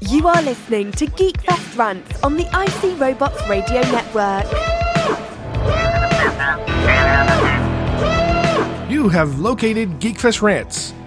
You are listening to Geekfest Rants on the IC Robots Radio Network. You have located Geekfest Rants,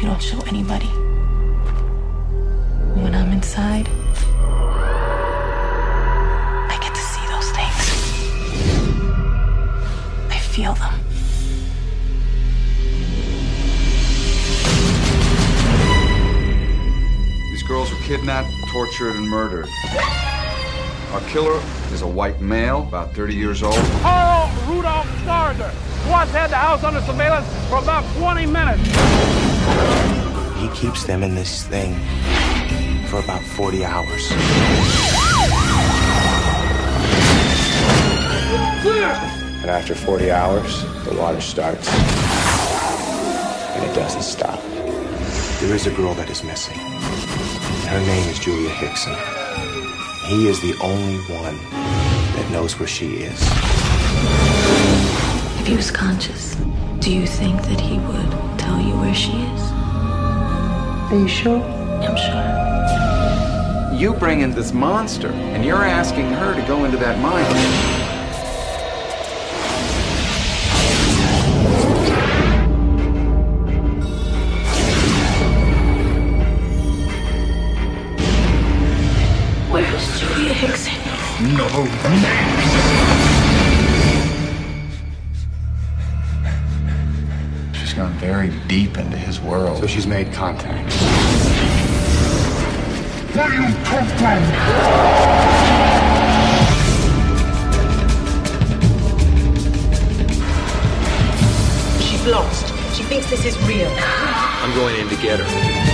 you don't show anybody? When I'm inside, I get to see those things. I feel them. These girls were kidnapped, tortured, and murdered. Our killer is a white male, about 30 years old. Carl Rudolph Stargher. Squad's had the house under surveillance for about 20 minutes. He keeps them in this thing for about 40 hours. And after 40 hours, the water starts. And it doesn't stop. There is a girl that is missing. Her name is Julia Hickson. He is the only one that knows where she is. If he was conscious, do you think that he would tell you where she is? Are you sure? I'm sure. You bring in this monster, and you're asking her to go into that mine. Where's gone very deep into his world. So she's made contact. She's lost. She thinks this is real. I'm going in to get her.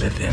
Live in?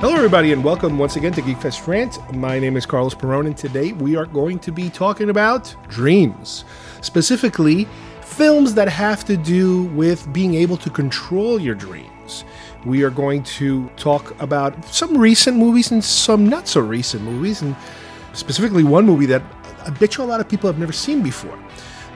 Hello, everybody, and welcome once again to Geekfest Rant. My name is Carlos Perron, and today we are going to be talking about dreams. Specifically, films that have to do with being able to control your dreams. We are going to talk about some recent movies and some not so recent movies, and specifically one movie that I bet you a lot of people have never seen before.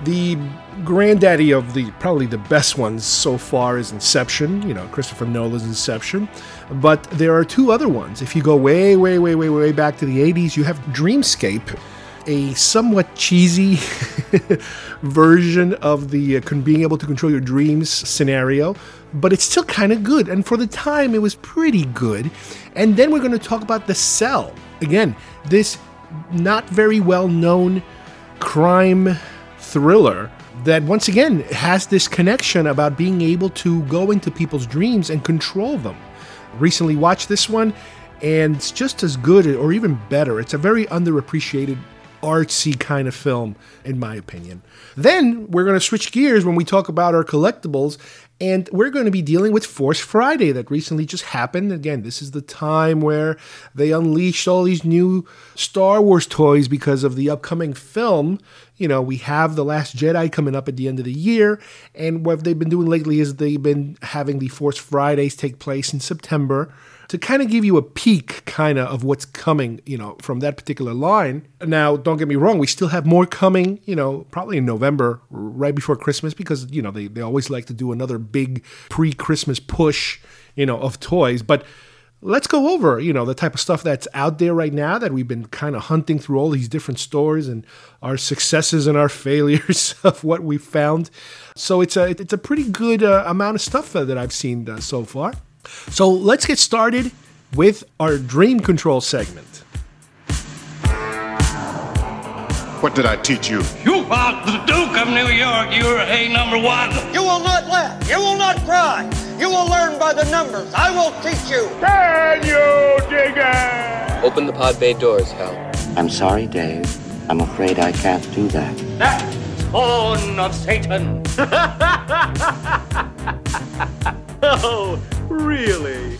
The granddaddy of the probably the best ones so far is Inception, you know, Christopher Nolan's Inception. But there are two other ones. If you go way, way, way, way, way back to the 80s, you have Dreamscape, a somewhat cheesy version of the uh, being able to control your dreams scenario, but it's still kind of good. And for the time, it was pretty good. And then we're going to talk about The Cell. Again, this not very well known crime thriller that once again has this connection about being able to go into people's dreams and control them. Recently watched this one and it's just as good or even better. It's a very underappreciated artsy kind of film in my opinion. Then we're going to switch gears when we talk about our collectibles and we're going to be dealing with Force Friday that recently just happened. Again, this is the time where they unleashed all these new Star Wars toys because of the upcoming film. You know, we have The Last Jedi coming up at the end of the year. And what they've been doing lately is they've been having the Force Fridays take place in September to kind of give you a peek kind of of what's coming, you know, from that particular line. Now, don't get me wrong, we still have more coming, you know, probably in November, right before Christmas, because, you know, they, they always like to do another big pre Christmas push, you know, of toys. But let's go over, you know, the type of stuff that's out there right now that we've been kind of hunting through all these different stores and our successes and our failures of what we found. So it's a it's a pretty good uh, amount of stuff uh, that I've seen uh, so far. So let's get started with our dream control segment. What did I teach you? You are the Duke of New York. You're a number one. You will not laugh. You will not cry. You will learn by the numbers. I will teach you. Can you dig it? Open the pod bay doors, Hal. I'm sorry, Dave. I'm afraid I can't do that. That spawn of Satan. oh, really?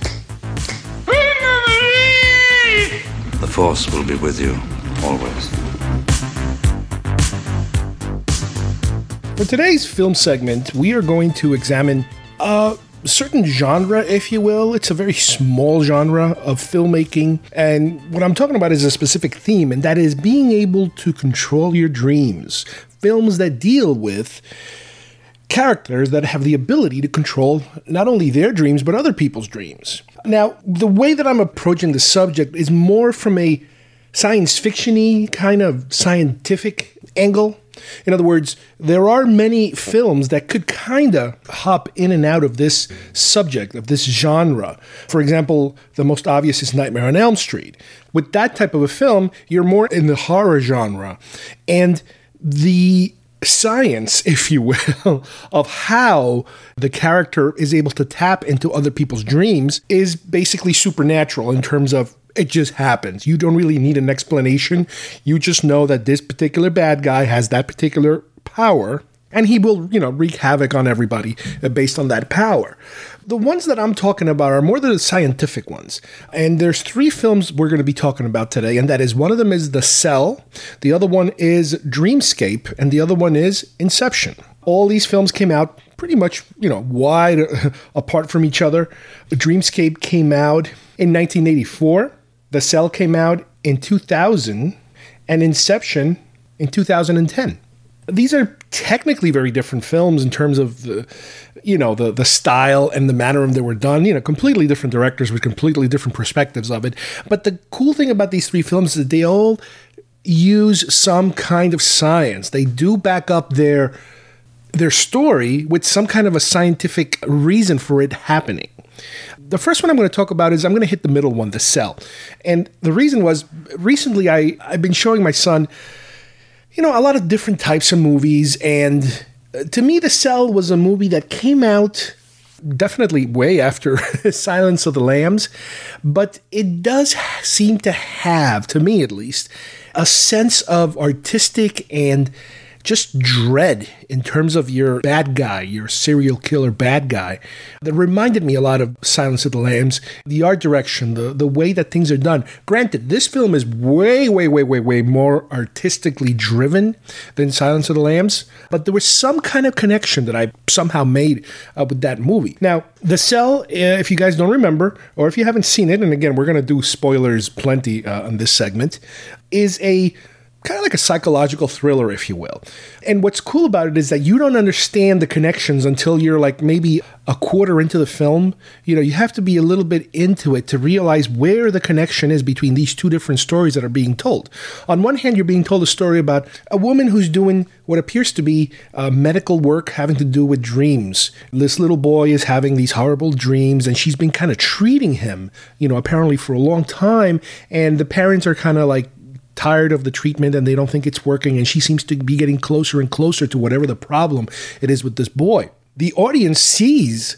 The Force will be with you always. For today's film segment, we are going to examine a certain genre, if you will. It's a very small genre of filmmaking. And what I'm talking about is a specific theme, and that is being able to control your dreams. Films that deal with characters that have the ability to control not only their dreams, but other people's dreams. Now, the way that I'm approaching the subject is more from a science fiction kind of scientific angle. In other words, there are many films that could kind of hop in and out of this subject, of this genre. For example, the most obvious is Nightmare on Elm Street. With that type of a film, you're more in the horror genre. And the science, if you will, of how the character is able to tap into other people's dreams is basically supernatural in terms of it just happens. You don't really need an explanation. You just know that this particular bad guy has that particular power and he will, you know, wreak havoc on everybody uh, based on that power. The ones that I'm talking about are more the scientific ones. And there's three films we're going to be talking about today, and that is one of them is The Cell, the other one is Dreamscape, and the other one is Inception. All these films came out pretty much, you know, wide apart from each other. Dreamscape came out in 1984. The Cell came out in 2000 and Inception in 2010. These are technically very different films in terms of the, you know, the the style and the manner in they were done. You know, completely different directors with completely different perspectives of it. But the cool thing about these three films is that they all use some kind of science. They do back up their their story with some kind of a scientific reason for it happening. The first one I'm going to talk about is I'm going to hit the middle one, the cell. And the reason was recently I, I've been showing my son, you know, a lot of different types of movies. And uh, to me, The Cell was a movie that came out definitely way after Silence of the Lambs, but it does seem to have, to me at least, a sense of artistic and just dread in terms of your bad guy, your serial killer bad guy. That reminded me a lot of Silence of the Lambs, the art direction, the, the way that things are done. Granted, this film is way, way, way, way, way more artistically driven than Silence of the Lambs, but there was some kind of connection that I somehow made uh, with that movie. Now, The Cell, uh, if you guys don't remember, or if you haven't seen it, and again, we're going to do spoilers plenty uh, on this segment, is a kind of like a psychological thriller, if you will. And what's cool about it is that you don't understand the connections until you're like maybe a quarter into the film. You know, you have to be a little bit into it to realize where the connection is between these two different stories that are being told. On one hand, you're being told a story about a woman who's doing what appears to be uh, medical work having to do with dreams. This little boy is having these horrible dreams, and she's been kind of treating him, you know, apparently for a long time. And the parents are kind of like, tired of the treatment and they don't think it's working, and she seems to be getting closer and closer to whatever the problem it is with this boy. The audience sees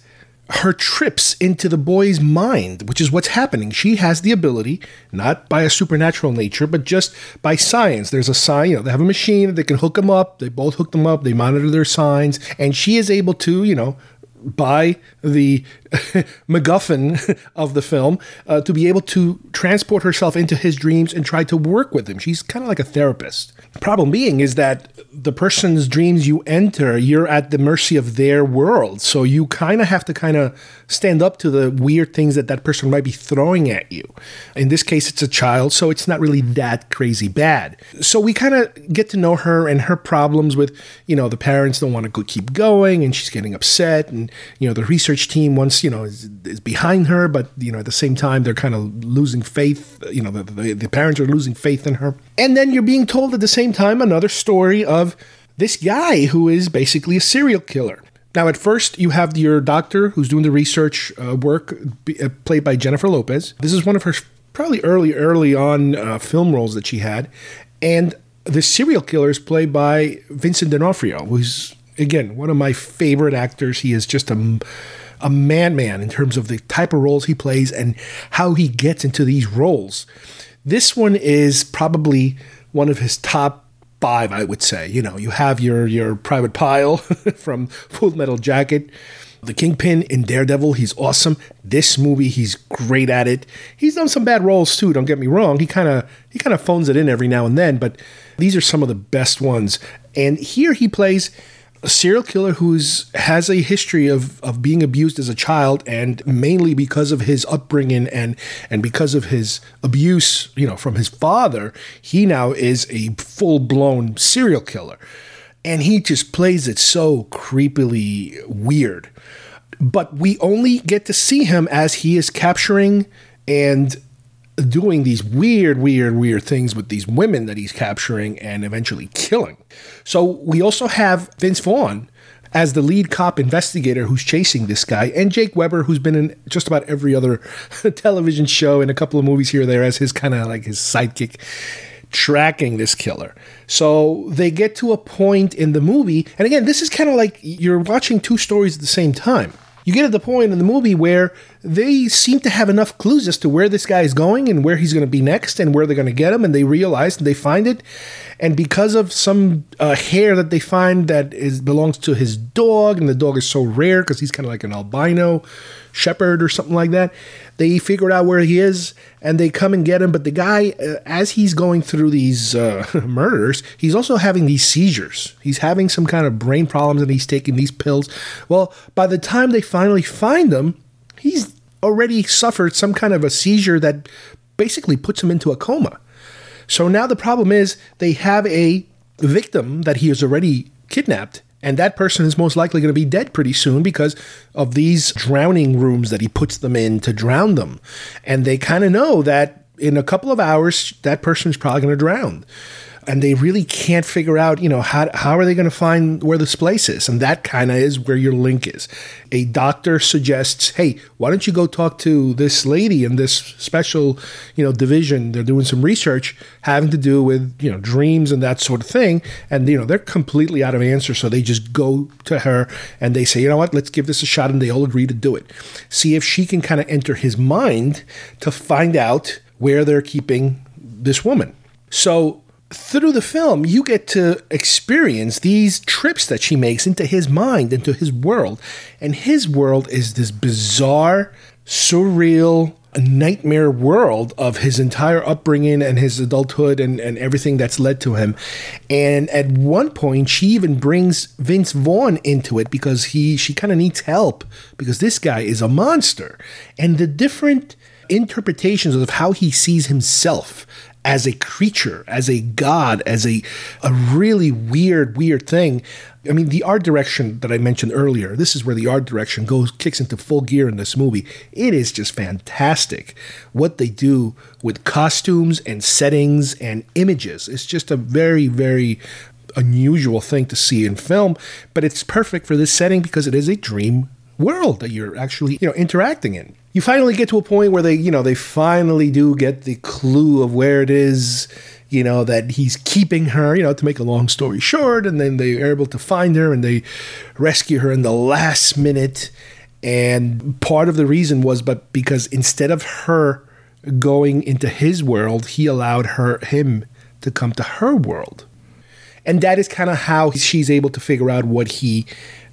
her trips into the boy's mind, which is what's happening. She has the ability, not by a supernatural nature, but just by science. There's a sign, you know, they have a machine that they can hook them up. They both hook them up. They monitor their signs, and she is able to, you know, by the MacGuffin of the film uh, to be able to transport herself into his dreams and try to work with him. She's kind of like a therapist. Problem being is that the person's dreams you enter, you're at the mercy of their world. So you kind of have to kind of stand up to the weird things that that person might be throwing at you. In this case, it's a child, so it's not really that crazy bad. So we kind of get to know her and her problems with, you know, the parents don't want to keep going and she's getting upset and you know the research team once you know is, is behind her, but you know at the same time they're kind of losing faith. You know the, the, the parents are losing faith in her, and then you're being told at the same time another story of this guy who is basically a serial killer. Now, at first, you have your doctor who's doing the research uh, work, be, uh, played by Jennifer Lopez. This is one of her probably early, early on uh, film roles that she had. And the serial killer is played by Vincent D'Onofrio, who's, again, one of my favorite actors. He is just a, a man man in terms of the type of roles he plays and how he gets into these roles. This one is probably one of his top five, I would say. You know, you have your your Private Pyle from Full Metal Jacket. The Kingpin in Daredevil, he's awesome. This movie, he's great at it. He's done some bad roles too. Don't get me wrong. He kind of he kind of phones it in every now and then, but these are some of the best ones. And here he plays a serial killer who's has a history of of being abused as a child and mainly because of his upbringing and and because of his abuse you know from his father he now is a full-blown serial killer. And he just plays it so creepily weird. But we only get to see him as he is capturing and doing these weird, weird, weird things with these women that he's capturing and eventually killing. So we also have Vince Vaughn as the lead cop investigator who's chasing this guy, and Jake Weber, who's been in just about every other television show and a couple of movies here or there as his kind of like his sidekick tracking this killer. So they get to a point in the movie, and again, this is kind of like you're watching two stories at the same time you get to the point in the movie where they seem to have enough clues as to where this guy is going and where he's going to be next and where they're going to get him and they realize and they find it and because of some uh, hair that they find that is belongs to his dog and the dog is so rare because he's kind of like an albino shepherd or something like that they figure out where he is and they come and get him. But the guy, uh, as he's going through these uh, murders, he's also having these seizures. He's having some kind of brain problems and he's taking these pills. Well, by the time they finally find him, he's already suffered some kind of a seizure that basically puts him into a coma. So now the problem is they have a victim that he has already kidnapped and that person is most likely going to be dead pretty soon because of these drowning rooms that he puts them in to drown them. And they kind of know that in a couple of hours, that person is probably going to drown and they really can't figure out, you know, how, how are they going to find where this place is? And that kind of is where your link is. A doctor suggests, hey, why don't you go talk to this lady in this special, you know, division? They're doing some research having to do with, you know, dreams and that sort of thing. And, you know, they're completely out of answer. So they just go to her and they say, you know what, let's give this a shot. And they all agree to do it. See if she can kind of enter his mind to find out where they're keeping this woman. So through the film, you get to experience these trips that she makes into his mind, into his world. And his world is this bizarre, surreal, nightmare world of his entire upbringing and his adulthood and, and everything that's led to him. And at one point, she even brings Vince Vaughn into it because he she kind of needs help because this guy is a monster. And the different interpretations of how he sees himself as a creature, as a god, as a a really weird, weird thing. I mean, the art direction that I mentioned earlier, this is where the art direction goes kicks into full gear in this movie. It is just fantastic what they do with costumes and settings and images. It's just a very, very unusual thing to see in film, but it's perfect for this setting because it is a dream world that you're actually, you know, interacting in you finally get to a point where they, you know, they finally do get the clue of where it is, you know, that he's keeping her, you know, to make a long story short. And then they are able to find her and they rescue her in the last minute. And part of the reason was, but because instead of her going into his world, he allowed her, him to come to her world. And that is kind of how she's able to figure out what he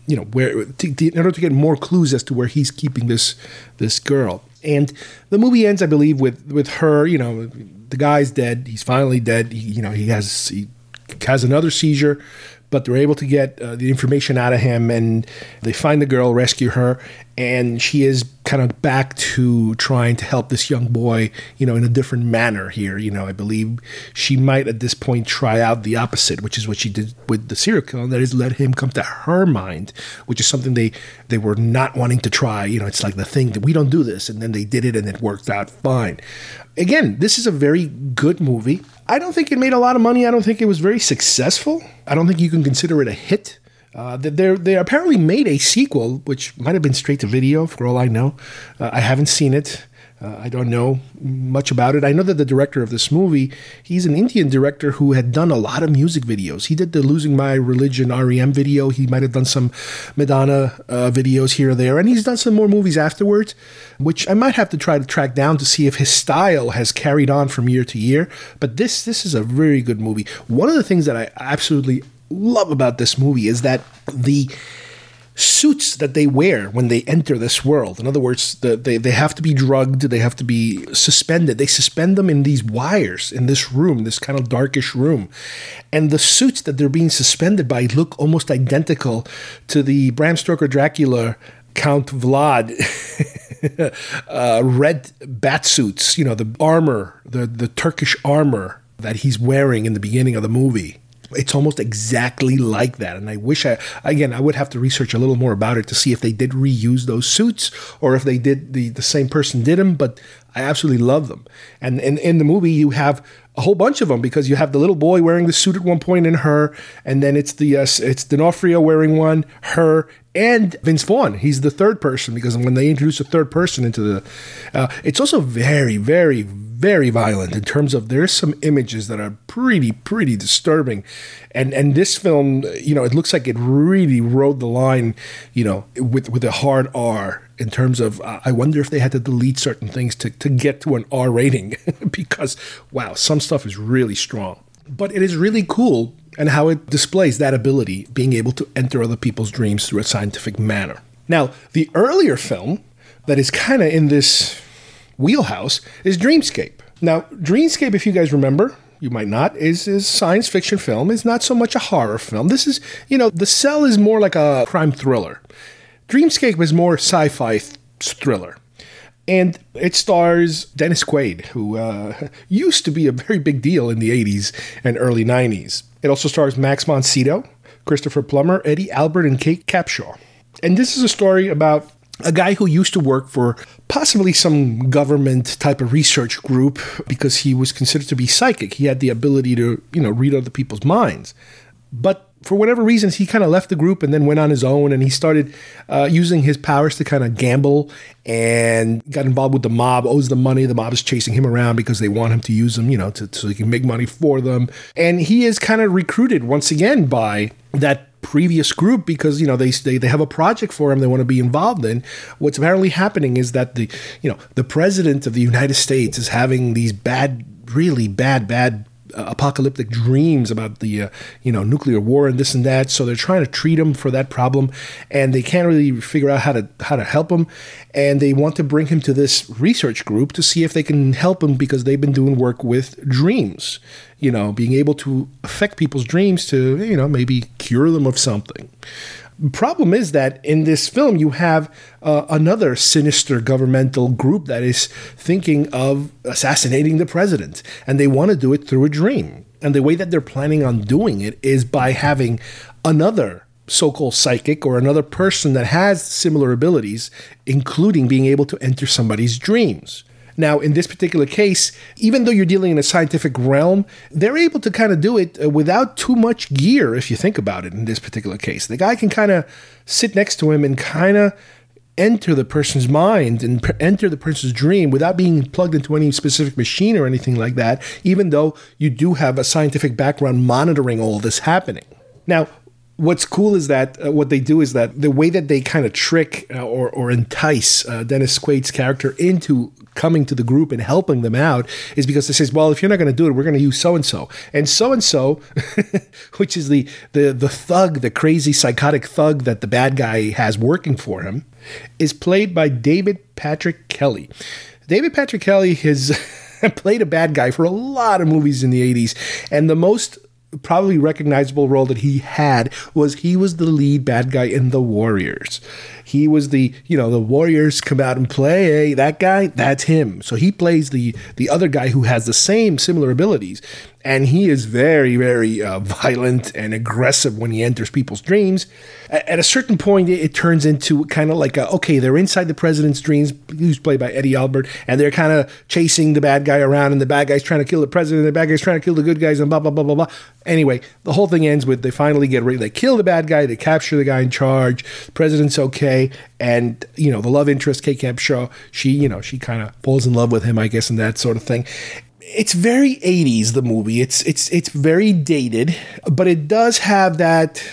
you know where to, to, in order to get more clues as to where he's keeping this this girl. And the movie ends, I believe, with with her. You know, the guy's dead. He's finally dead. He, you know, he has he has another seizure, but they're able to get uh, the information out of him and they find the girl, rescue her, and she is kind of back to trying to help this young boy, you know, in a different manner here. You know, I believe she might at this point try out the opposite, which is what she did with the serial killer, and that is let him come to her mind, which is something they they were not wanting to try. You know, it's like the thing that we don't do this, and then they did it and it worked out fine. Again, this is a very good movie. I don't think it made a lot of money. I don't think it was very successful. I don't think you can consider it a hit. Uh, they they apparently made a sequel, which might have been straight to video, for all I know. Uh, I haven't seen it. Uh, I don't know much about it. I know that the director of this movie, he's an Indian director who had done a lot of music videos. He did the Losing My Religion REM video. He might have done some Madonna uh, videos here or there, and he's done some more movies afterwards, which I might have to try to track down to see if his style has carried on from year to year. But this this is a very good movie. One of the things that I absolutely love about this movie is that the suits that they wear when they enter this world. In other words, the, they, they have to be drugged, they have to be suspended. They suspend them in these wires in this room, this kind of darkish room. And the suits that they're being suspended by look almost identical to the Bram Stoker Dracula Count Vlad uh, red bat suits, you know, the armor, the, the Turkish armor that he's wearing in the beginning of the movie it's almost exactly like that. And I wish I, again, I would have to research a little more about it to see if they did reuse those suits or if they did, the, the same person did them, but I absolutely love them. And, and in the movie, you have a whole bunch of them because you have the little boy wearing the suit at one point point in her, and then it's the, uh, it's D'Onofrio wearing one, her, and Vince Vaughn. He's the third person because when they introduce a third person into the, uh, it's also very, very, very violent in terms of there's some images that are pretty pretty disturbing and and this film you know it looks like it really rode the line you know with with a hard R in terms of uh, I wonder if they had to delete certain things to to get to an R rating because wow some stuff is really strong but it is really cool and how it displays that ability being able to enter other people's dreams through a scientific manner now the earlier film that is kind of in this wheelhouse is Dreamscape. Now, Dreamscape, if you guys remember, you might not, is is science fiction film. It's not so much a horror film. This is, you know, The Cell is more like a crime thriller. Dreamscape is more sci-fi th- thriller. And it stars Dennis Quaid, who uh, used to be a very big deal in the 80s and early 90s. It also stars Max Sydow, Christopher Plummer, Eddie Albert, and Kate Capshaw. And this is a story about a guy who used to work for possibly some government type of research group because he was considered to be psychic. He had the ability to, you know, read other people's minds. But for whatever reasons, he kind of left the group and then went on his own and he started uh, using his powers to kind of gamble and got involved with the mob, owes them money. The mob is chasing him around because they want him to use them, you know, to, so he can make money for them. And he is kind of recruited once again by that previous group because you know they, they they have a project for him they want to be involved in what's apparently happening is that the you know the president of the United States is having these bad really bad bad apocalyptic dreams about the uh, you know nuclear war and this and that. So they're trying to treat him for that problem and they can't really figure out how to how to help him and they want to bring him to this research group to see if they can help him because they've been doing work with dreams you know being able to affect people's dreams to you know maybe cure them of something problem is that in this film you have uh, another sinister governmental group that is thinking of assassinating the president and they want to do it through a dream. And the way that they're planning on doing it is by having another so-called psychic or another person that has similar abilities including being able to enter somebody's dreams now, in this particular case, even though you're dealing in a scientific realm, they're able to kind of do it uh, without too much gear, if you think about it, in this particular case. The guy can kind of sit next to him and kind of enter the person's mind and enter the person's dream without being plugged into any specific machine or anything like that, even though you do have a scientific background monitoring all this happening. Now, what's cool is that uh, what they do is that the way that they kind of trick uh, or, or entice uh, Dennis Quaid's character into coming to the group and helping them out is because they says, well, if you're not going to do it, we're going to use so and so, and so and so, which is the the the thug, the crazy psychotic thug that the bad guy has working for him, is played by David Patrick Kelly. David Patrick Kelly has played a bad guy for a lot of movies in the 80s, and the most probably recognizable role that he had was he was the lead bad guy in the Warriors. He was the you know the Warriors come out and play. Hey, that guy, that's him. So he plays the the other guy who has the same similar abilities, and he is very very uh, violent and aggressive when he enters people's dreams. At, at a certain point, it, it turns into kind of like a, okay, they're inside the president's dreams, who's played by Eddie Albert, and they're kind of chasing the bad guy around, and the bad guy's trying to kill the president, and the bad guy's trying to kill the good guys, and blah blah blah blah blah. Anyway, the whole thing ends with they finally get ready. They kill the bad guy, they capture the guy in charge. The president's okay, and you know the love interest, Kate Capshaw, she you know she kind of falls in love with him, I guess, and that sort of thing. It's very 80s the movie. It's it's it's very dated but it does have that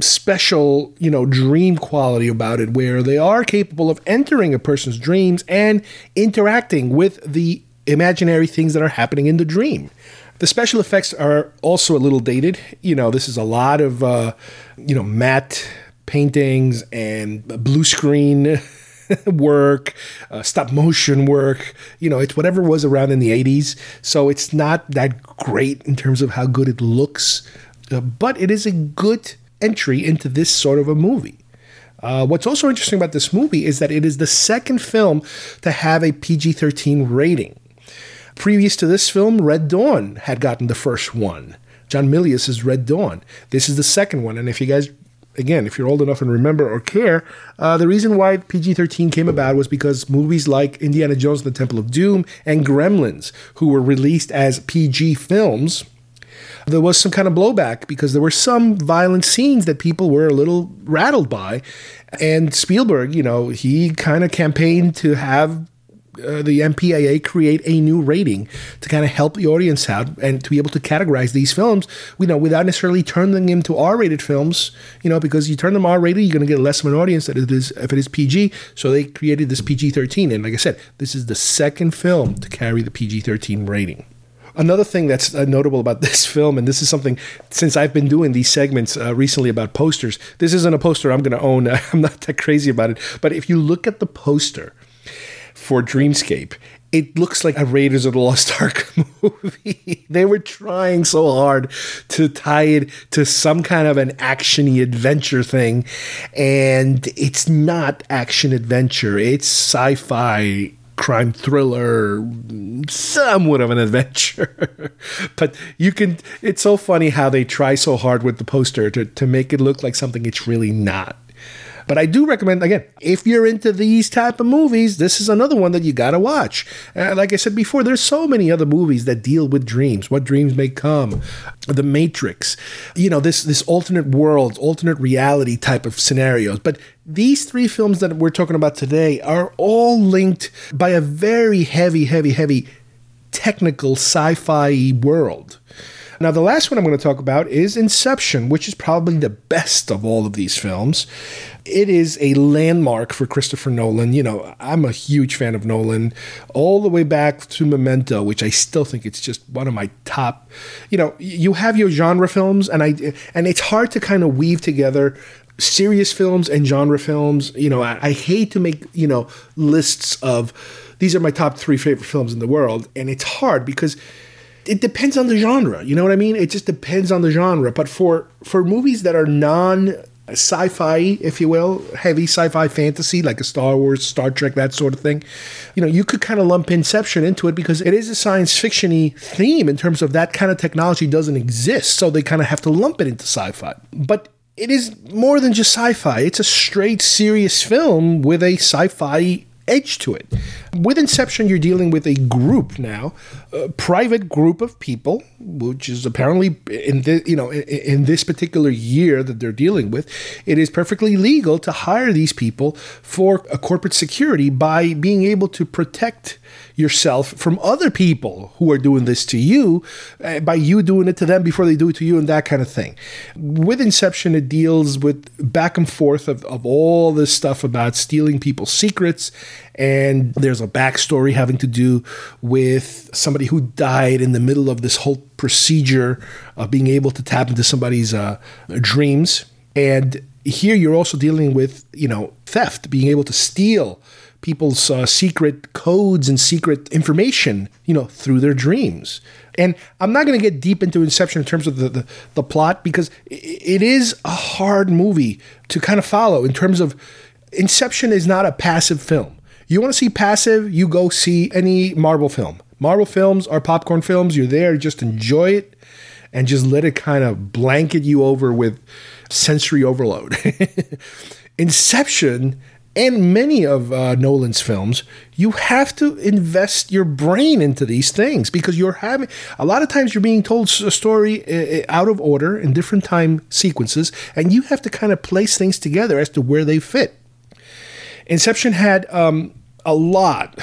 special you know dream quality about it where they are capable of entering a person's dreams and interacting with the imaginary things that are happening in the dream. The special effects are also a little dated. You know this is a lot of uh, you know matte paintings and blue screen work, uh, stop motion work. You know, it's whatever was around in the 80s. So it's not that great in terms of how good it looks, uh, but it is a good entry into this sort of a movie. Uh, what's also interesting about this movie is that it is the second film to have a PG 13 rating. Previous to this film, Red Dawn had gotten the first one. John Milius' Red Dawn. This is the second one. And if you guys again, if you're old enough and remember or care, uh, the reason why PG 13 came about was because movies like Indiana Jones and the Temple of Doom and Gremlins, who were released as PG films, there was some kind of blowback because there were some violent scenes that people were a little rattled by. And Spielberg, you know, he kind of campaigned to have uh, the MPAA create a new rating to kind of help the audience out and to be able to categorize these films, you know, without necessarily turning them into R-rated films, you know, because you turn them R-rated, you're going to get less of an audience than it is if it is PG. So they created this PG-13, and like I said, this is the second film to carry the PG-13 rating. Another thing that's uh, notable about this film, and this is something since I've been doing these segments uh, recently about posters, this isn't a poster I'm going to own. I'm not that crazy about it. But if you look at the poster, for Dreamscape. It looks like a Raiders of the Lost Ark movie. they were trying so hard to tie it to some kind of an actiony adventure thing, and it's not action adventure. It's sci-fi crime thriller, somewhat of an adventure. but you can, it's so funny how they try so hard with the poster to, to make it look like something it's really not. But I do recommend again, if you're into these type of movies, this is another one that you got to watch. Uh, like I said before, there's so many other movies that deal with dreams, what dreams may come, The Matrix, you know, this this alternate worlds, alternate reality type of scenarios. But these three films that we're talking about today are all linked by a very heavy, heavy, heavy technical sci-fi world. Now, the last one I'm going to talk about is Inception, which is probably the best of all of these films. It is a landmark for Christopher Nolan. You know, I'm a huge fan of Nolan, all the way back to Memento, which I still think it's just one of my top. You know, you have your genre films, and I and it's hard to kind of weave together serious films and genre films. You know, I, I hate to make you know lists of these are my top three favorite films in the world, and it's hard because it depends on the genre. You know what I mean? It just depends on the genre. But for for movies that are non sci-fi, if you will, heavy sci-fi fantasy like a Star Wars, Star Trek, that sort of thing, you know, you could kind of lump Inception into it because it is a science fictiony theme in terms of that kind of technology doesn't exist, so they kind of have to lump it into sci-fi. But it is more than just sci-fi. It's a straight serious film with a sci-fi edge to it. With Inception, you're dealing with a group now, a private group of people, which is apparently in the, you know in, in this particular year that they're dealing with, it is perfectly legal to hire these people for a corporate security by being able to protect yourself from other people who are doing this to you uh, by you doing it to them before they do it to you and that kind of thing. With Inception, it deals with back and forth of, of all this stuff about stealing people's secrets. And there's a backstory having to do with somebody who died in the middle of this whole procedure of being able to tap into somebody's uh, dreams. And here you're also dealing with, you know, theft, being able to steal people's uh, secret codes and secret information, you know, through their dreams. And I'm not going to get deep into Inception in terms of the, the, the plot because it is a hard movie to kind of follow in terms of Inception is not a passive film. You want to see passive, you go see any Marvel film. Marvel films are popcorn films. You're there, just enjoy it and just let it kind of blanket you over with sensory overload. Inception and many of uh, Nolan's films, you have to invest your brain into these things because you're having a lot of times you're being told a story uh, out of order in different time sequences, and you have to kind of place things together as to where they fit. Inception had um, a lot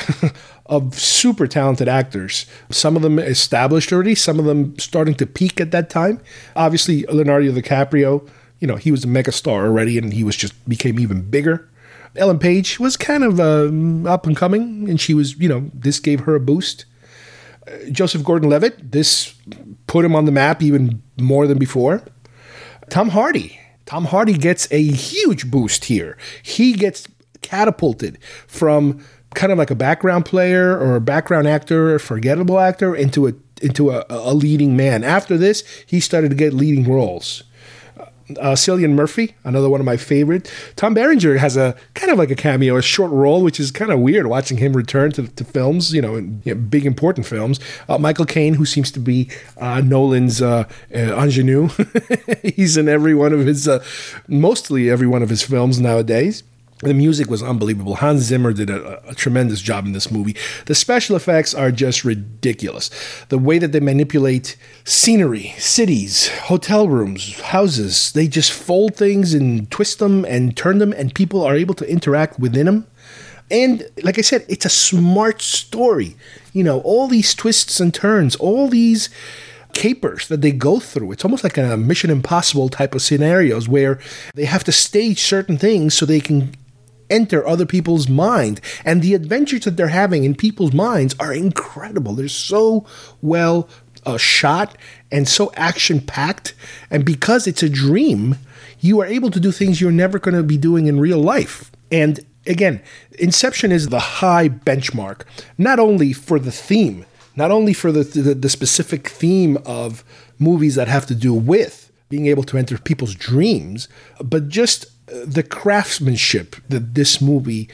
of super talented actors. Some of them established already, some of them starting to peak at that time. Obviously, Leonardo DiCaprio, you know, he was a megastar already, and he was just became even bigger Ellen Page was kind of uh, up and coming, and she was, you know, this gave her a boost. Uh, Joseph Gordon Levitt, this put him on the map even more than before. Tom Hardy. Tom Hardy gets a huge boost here. He gets catapulted from kind of like a background player or a background actor, a forgettable actor, into a into a, a leading man. After this, he started to get leading roles uh, Cillian Murphy, another one of my favorite. Tom Berenger has a kind of like a cameo, a short role, which is kind of weird watching him return to, to films, you know, in, you know, big important films. Uh, Michael Caine, who seems to be uh, Nolan's uh, uh, ingenue, he's in every one of his, uh, mostly every one of his films nowadays. The music was unbelievable. Hans Zimmer did a, a, tremendous job in this movie. The special effects are just ridiculous. The way that they manipulate scenery, cities, hotel rooms, houses, they just fold things and twist them and turn them, and people are able to interact within them. And like I said, it's a smart story. You know, all these twists and turns, all these capers that they go through. It's almost like a Mission Impossible type of scenarios where they have to stage certain things so they can enter other people's mind. And the adventures that they're having in people's minds are incredible. They're so well uh, shot and so action packed. And because it's a dream, you are able to do things you're never going to be doing in real life. And again, Inception is the high benchmark, not only for the theme, not only for the, the, the specific theme of movies that have to do with being able to enter people's dreams, but just the craftsmanship that this movie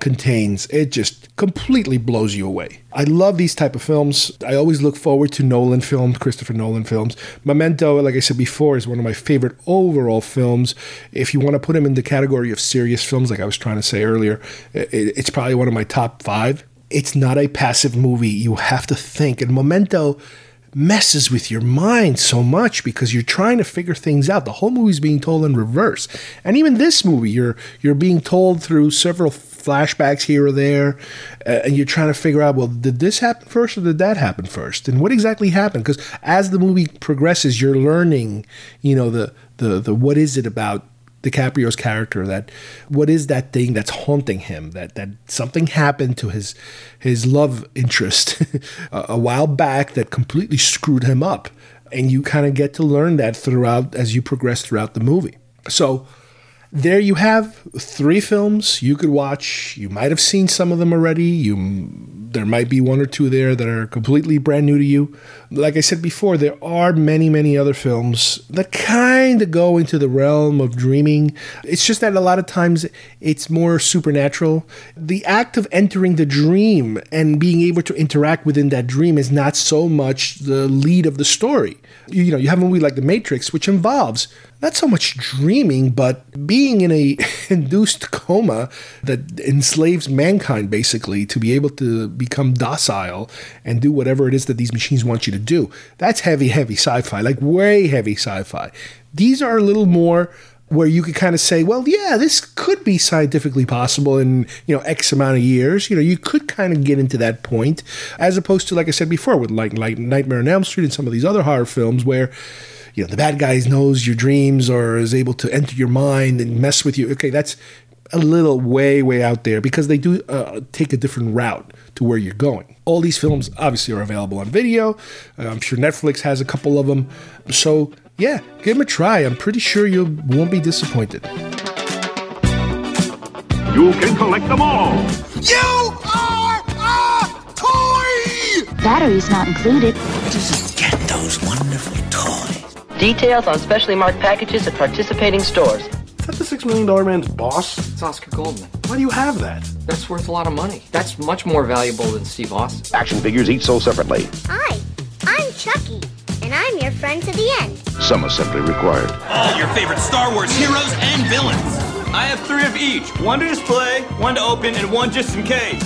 contains it just completely blows you away. I love these type of films. I always look forward to nolan films christopher nolan films. Memento like i said before is one of my favorite overall films. If you want to put him in the category of serious films like i was trying to say earlier it's probably one of my top five. It's not a passive movie. You have to think. And memento messes with your mind so much because you're trying to figure things out. The whole movie's being told in reverse. And even this movie, you're you're being told through several flashbacks here or there, uh, and you're trying to figure out, well, did this happen first or did that happen first? And what exactly happened? Because as the movie progresses, you're learning, you know, the the the what is it about DiCaprio's character that what is that thing that's haunting him? That that something happened to his his love interest a, a while back that completely screwed him up. And you kind of get to learn that throughout as you progress throughout the movie. So there you have three films you could watch. You might have seen some of them already. You there might be one or two there that are completely brand new to you. Like I said before, there are many, many other films that kind of go into the realm of dreaming. It's just that a lot of times it's more supernatural. The act of entering the dream and being able to interact within that dream is not so much the lead of the story. You, you know, you have a movie like The Matrix, which involves not so much dreaming, but being in a induced coma that enslaves mankind basically to be able to become docile and do whatever it is that these machines want you to do. That's heavy, heavy sci fi, like way heavy sci fi. These are a little more where you could kind of say, well, yeah, this could be scientifically possible in you know X amount of years. You know, you could kind of get into that point, as opposed to like I said before, with like like Nightmare on Elm Street and some of these other horror films where you know the bad guy knows your dreams or is able to enter your mind and mess with you. Okay, that's a little way way out there because they do uh, take a different route to where you're going. All these films obviously are available on video. Uh, I'm sure Netflix has a couple of them. So yeah, give them a try. I'm pretty sure you won't be disappointed. You can collect them all. You are a toy! Batteries not included. Just get those wonderful toys. Details on specially marked packages at participating stores. Is that the Six Million Dollar Man's boss? It's Oscar Goldman. Why do you have that? That's worth a lot of money. That's much more valuable than Steve Austin. Action figures each sold separately. Hi, I'm Chucky, and I'm your friend to the end. Some assembly required. All your favorite Star Wars heroes and villains. I have three of each one to display, one to open, and one just in case.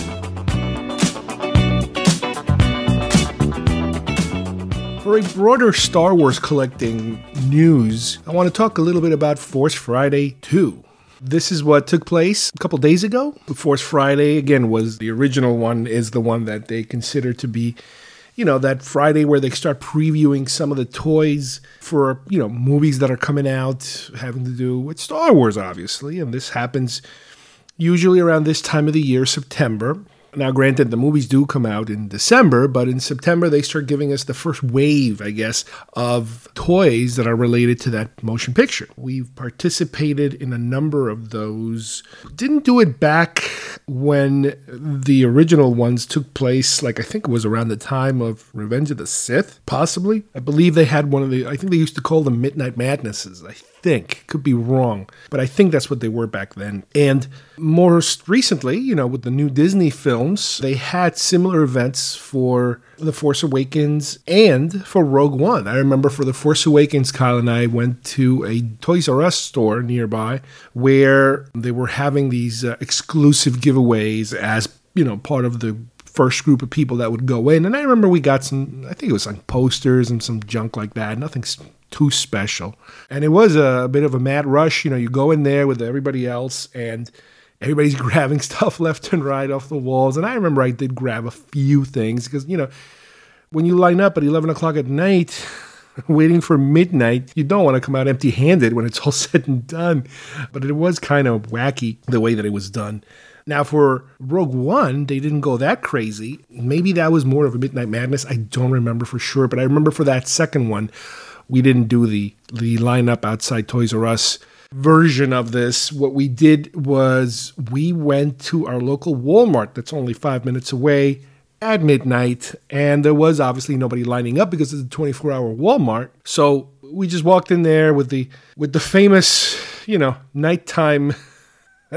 For a broader Star Wars collecting news, I want to talk a little bit about Force Friday 2. This is what took place a couple days ago. Force Friday, again, was the original one, is the one that they consider to be, you know, that Friday where they start previewing some of the toys for, you know, movies that are coming out having to do with Star Wars, obviously. And this happens usually around this time of the year, September. Now, granted, the movies do come out in December, but in September they start giving us the first wave, I guess, of toys that are related to that motion picture. We've participated in a number of those. Didn't do it back when the original ones took place, like I think it was around the time of Revenge of the Sith, possibly. I believe they had one of the, I think they used to call them Midnight Madnesses. I think. Could be wrong, but I think that's what they were back then. And most recently, you know, with the new Disney films, they had similar events for The Force Awakens and for Rogue One. I remember for The Force Awakens, Kyle and I went to a Toys R Us store nearby where they were having these uh, exclusive giveaways as, you know, part of the first group of people that would go in. And I remember we got some, I think it was like posters and some junk like that. Nothing too special. And it was a bit of a mad rush. You know, you go in there with everybody else and everybody's grabbing stuff left and right off the walls. And I remember I did grab a few things because, you know, when you line up at 11 o'clock at night, waiting for midnight, you don't want to come out empty handed when it's all said and done. But it was kind of wacky the way that it was done. Now, for Rogue One, they didn't go that crazy. Maybe that was more of a Midnight Madness. I don't remember for sure. But I remember for that second one, we didn't do the the lineup outside Toys R Us version of this. What we did was we went to our local Walmart that's only five minutes away at midnight, and there was obviously nobody lining up because it's a 24 hour Walmart. So we just walked in there with the with the famous, you know, nighttime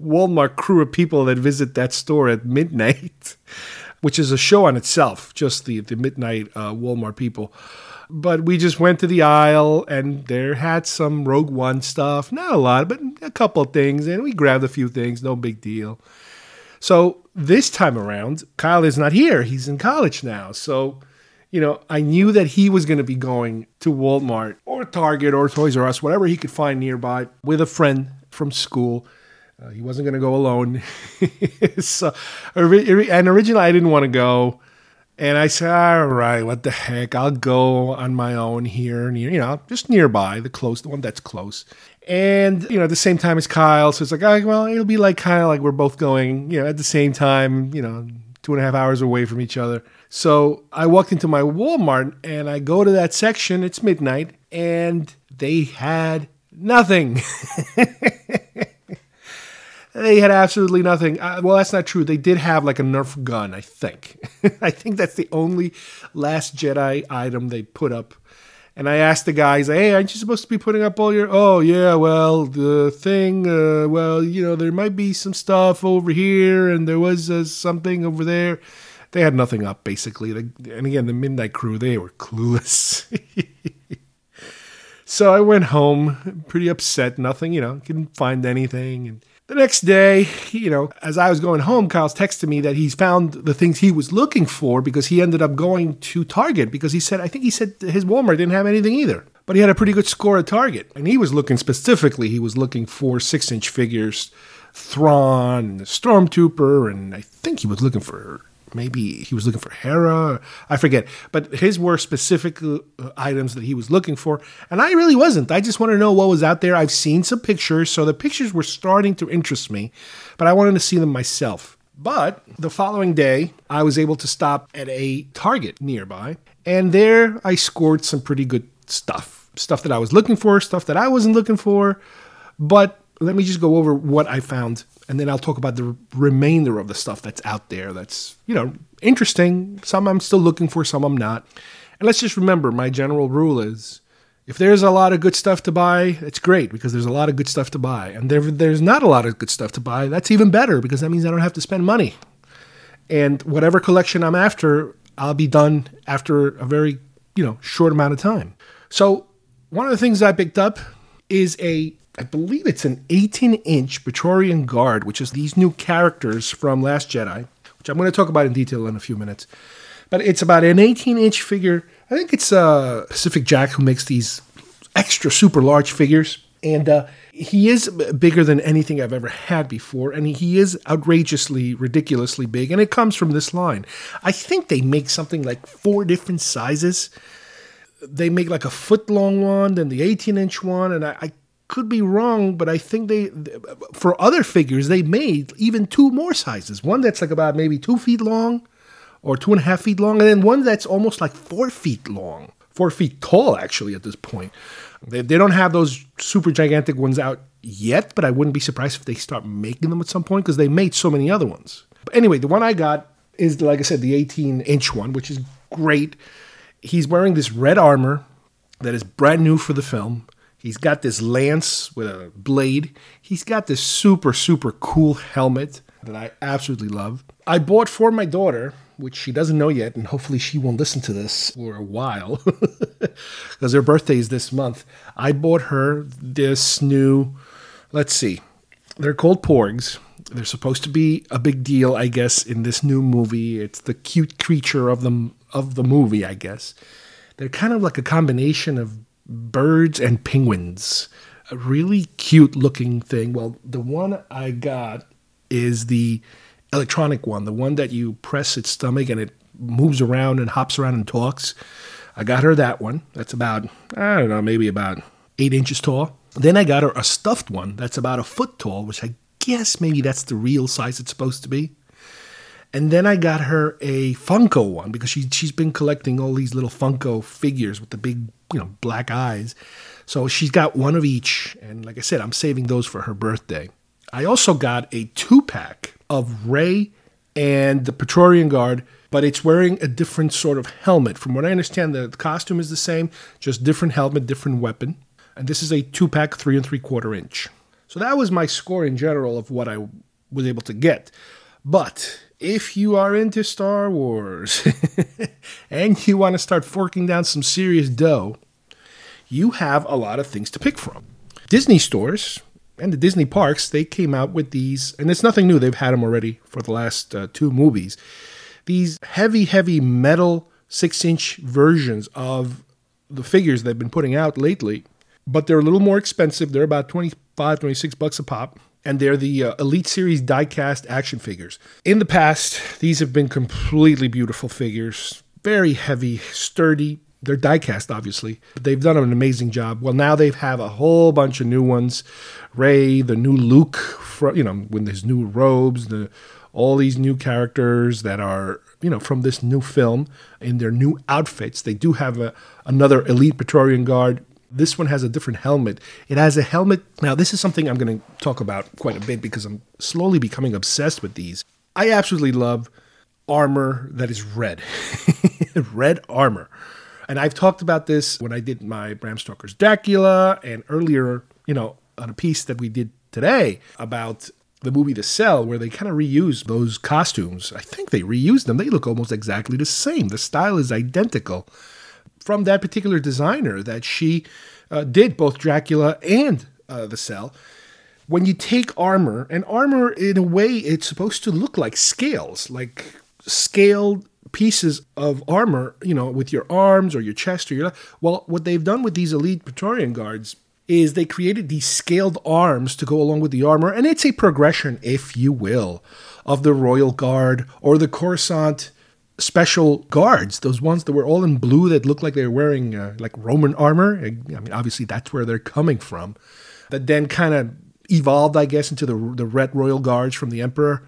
Walmart crew of people that visit that store at midnight, which is a show on itself, just the the midnight uh, Walmart people. But we just went to the aisle and there had some Rogue One stuff. Not a lot, but a couple of things. And we grabbed a few things. No big deal. So this time around, Kyle is not here. He's in college now. So, you know, I knew that he was going to be going to Walmart or Target or Toys R Us, whatever he could find nearby, with a friend from school. Uh, he wasn't going to go alone. so, and originally I didn't want to go. And I said, all right, what the heck? I'll go on my own here, you know, just nearby, the close, the one that's close. And, you know, at the same time as Kyle. So it's like, well, it'll be like kind of like we're both going, you know, at the same time, you know, two and a half hours away from each other. So I walked into my Walmart and I go to that section. It's midnight and they had nothing. They had absolutely nothing. Uh, well, that's not true. They did have like a Nerf gun, I think. I think that's the only Last Jedi item they put up. And I asked the guys, hey, aren't you supposed to be putting up all your. Oh, yeah, well, the thing, uh, well, you know, there might be some stuff over here and there was uh, something over there. They had nothing up, basically. And again, the Midnight Crew, they were clueless. so I went home pretty upset. Nothing, you know, couldn't find anything. And the next day, you know, as I was going home, Kyle's texted me that he's found the things he was looking for because he ended up going to Target because he said, I think he said his Walmart didn't have anything either. But he had a pretty good score at Target. And he was looking specifically, he was looking for six inch figures, Thrawn, Stormtrooper, and I think he was looking for maybe he was looking for Hera. I forget, but his were specific uh, items that he was looking for, and I really wasn't. I just wanted to know what was out there. I've seen some pictures, so the pictures were starting to interest me, but I wanted to see them myself. But the following day, I was able to stop at a Target nearby, and there I scored some pretty good stuff. Stuff that I was looking for, stuff that I wasn't looking for, but let me just go over what I found, and then I'll talk about the remainder of the stuff that's out there that's, you know, interesting. Some I'm still looking for, some I'm not. And let's just remember my general rule is if there's a lot of good stuff to buy, it's great because there's a lot of good stuff to buy. And there, there's not a lot of good stuff to buy, that's even better because that means I don't have to spend money. And whatever collection I'm after, I'll be done after a very, you know, short amount of time. So one of the things I picked up is a I believe it's an 18 inch Praetorian Guard, which is these new characters from Last Jedi, which I'm going to talk about in detail in a few minutes. But it's about an 18 inch figure. I think it's uh, Pacific Jack who makes these extra super large figures. And uh, he is bigger than anything I've ever had before. And he is outrageously, ridiculously big. And it comes from this line. I think they make something like four different sizes. They make like a foot long one, then the 18 inch one. And I, I could be wrong, but I think they, for other figures, they made even two more sizes. One that's like about maybe two feet long or two and a half feet long, and then one that's almost like four feet long, four feet tall, actually, at this point. They, they don't have those super gigantic ones out yet, but I wouldn't be surprised if they start making them at some point because they made so many other ones. But anyway, the one I got is, like I said, the 18 inch one, which is great. He's wearing this red armor that is brand new for the film. He's got this lance with a blade. He's got this super, super cool helmet that I absolutely love. I bought for my daughter, which she doesn't know yet, and hopefully she won't listen to this for a while because her birthday is this month. I bought her this new, let's see, they're called Porgs. They're supposed to be a big deal, I guess, in this new movie. It's the cute creature of the of the movie, I guess. They're kind of like a combination of birds and penguins. A really cute looking thing. Well, the one I got is the electronic one, the one that you press its stomach and it moves around and hops around and talks. I got her that one. That's about, I don't know, maybe about eight inches tall. Then I got her a stuffed one that's about a foot tall, which I guess maybe that's the real size it's supposed to be. And then I got her a Funko one because she she's been collecting all these little Funko figures with the big, you know, black eyes. So she's got one of each, and like I said, I'm saving those for her birthday. I also got a two pack of Rey and the Praetorian Guard, but it's wearing a different sort of helmet. From what I understand, the costume is the same, just different helmet, different weapon. And this is a two pack, three and three quarter inch. So that was my score in general of what I was able to get. But if you are into Star Wars and you want to start forking down some serious dough, you have a lot of things to pick from. Disney stores and the Disney parks, they came out with these, and it's nothing new, they've had them already for the last uh, two movies. These heavy, heavy metal six inch versions of the figures they've been putting out lately, but they're a little more expensive. They're about 25, 26 bucks a pop and they're the uh, Elite Series die-cast action figures. In the past, these have been completely beautiful figures, very heavy, sturdy. They're die-cast, obviously, but they've done an amazing job. Well, now they have a whole bunch of new ones. Rey, the new Luke, you know, with his new robes, the all these new characters that are you know from this new film in their new outfits. They do have a, another Elite Praetorian Guard this one has a different helmet. It has a helmet. Now, this is something I'm going to talk about quite a bit because I'm slowly becoming obsessed with these. I absolutely love armor that is red, red armor. And I've talked about this when I did my Bram Stoker's Dracula and earlier, you know, on a piece that we did today about the movie The Cell, where they kind of reuse those costumes. I think they reused them. They look almost exactly the same. The style is identical from that particular designer that she uh, did both Dracula and uh, The Cell. When you take armor, and armor in a way it's supposed to look like scales, like scaled pieces of armor, you know, with your arms or your chest or your. Well, what they've done with these elite Praetorian guards is they created these scaled arms to go along with the armor, and it's a progression, if you will, of the Royal Guard or the Coruscant special guards, those ones that were all in blue that looked like they were wearing uh, like Roman armor. I mean, obviously that's where they're coming from. That then kind of evolved, I guess, into the the red royal guards from the emperor.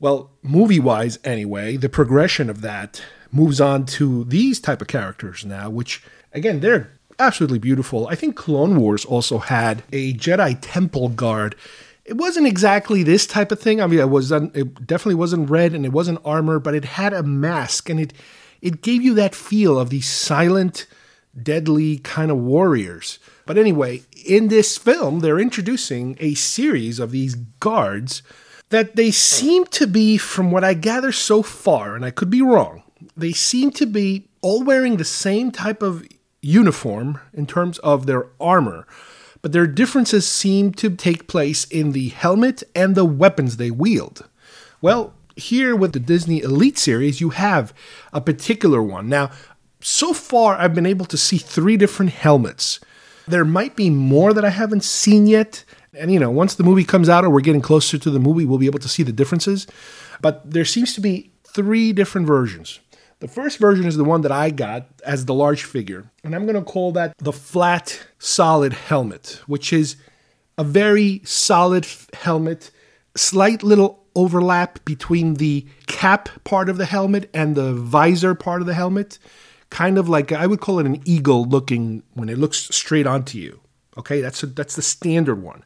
Well, movie wise, anyway, the progression of that moves on to these type of characters now, which again they're absolutely beautiful. I think Clone Wars also had a Jedi Temple Guard. It wasn't exactly this type of thing. I mean, it was it definitely wasn't red and it wasn't armor, but it had a mask and it it gave you that feel of these silent, deadly kind of warriors. But anyway, in this film, they're introducing a series of these guards that they seem to be, from what I gather so far, and I could be wrong, they seem to be all wearing the same type of uniform in terms of their armor, but their differences seem to take place in the helmet and the weapons they wield. Well, here with the Disney Elite series, you have a particular one. Now, so far, I've been able to see three different helmets. There might be more that I haven't seen yet. And, you know, once the movie comes out or we're getting closer to the movie, we'll be able to see the differences. But there seems to be three different versions. The first version is the one that I got as the large figure, and I'm going to call that the flat solid helmet, which is a very solid helmet, slight little overlap between the cap part of the helmet and the visor part of the helmet, kind of like I would call it an eagle looking when it looks straight onto you. Okay, that's a, that's the standard one.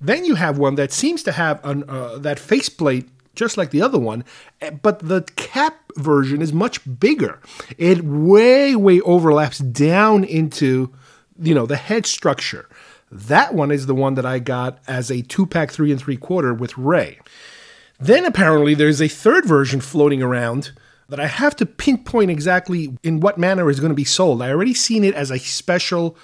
Then you have one that seems to have an, uh, that faceplate just like the other one, eh, but the cap version is much bigger. It way, way overlaps down into, you know, the head structure. That one is the one that I got as a two pack, three and three quarter with Rey. Then apparently there's a third version floating around that I have to pinpoint exactly in what manner is going to be sold. I already seen it as a special.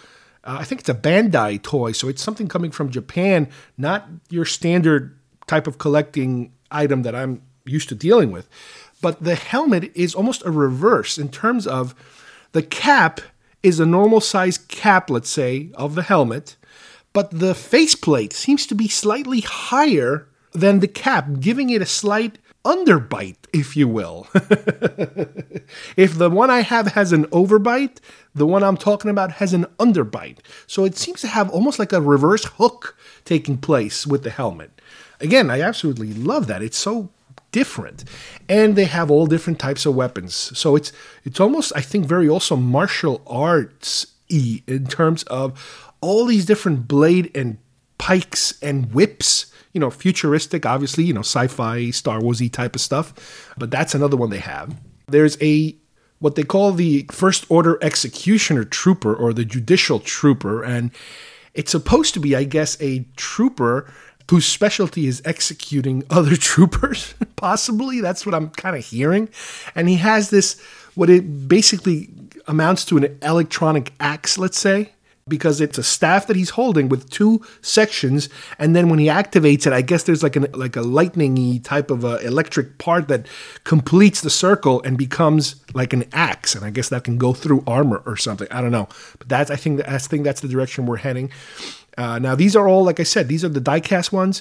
Uh, I think it's a Bandai toy, so it's something coming from Japan, not your standard type of collecting item that I'm used to dealing with. But the helmet is almost a reverse in terms of the cap is a normal size cap, let's say, of the helmet, but the faceplate seems to be slightly higher than the cap, giving it a slight underbite, if you will. if the one I have has an overbite, the one I'm talking about has an underbite. So it seems to have almost like a reverse hook taking place with the helmet. Again, I absolutely love that. It's so different. And they have all different types of weapons. So it's it's almost i think very also martial arts in terms of all these different blade and pikes and whips. You know futuristic obviously you know sci-fi star warsy type of stuff. But that's another one they have. There's a what they call the first order executioner trooper or the judicial trooper. And it's supposed to be i guess a trooper whose specialty is executing other troopers, possibly. That's what I'm kind of hearing. And he has this, what it basically amounts to an electronic axe, let's say, because it's a staff that he's holding with two sections. And then when he activates it, I guess there's like an like a lightningy type of electric part that completes the circle and becomes like an axe. And I guess that can go through armor or something. I don't know. But that's I think I think that's the direction we're heading. Uh, now, these are all, like I said, these are the diecast ones,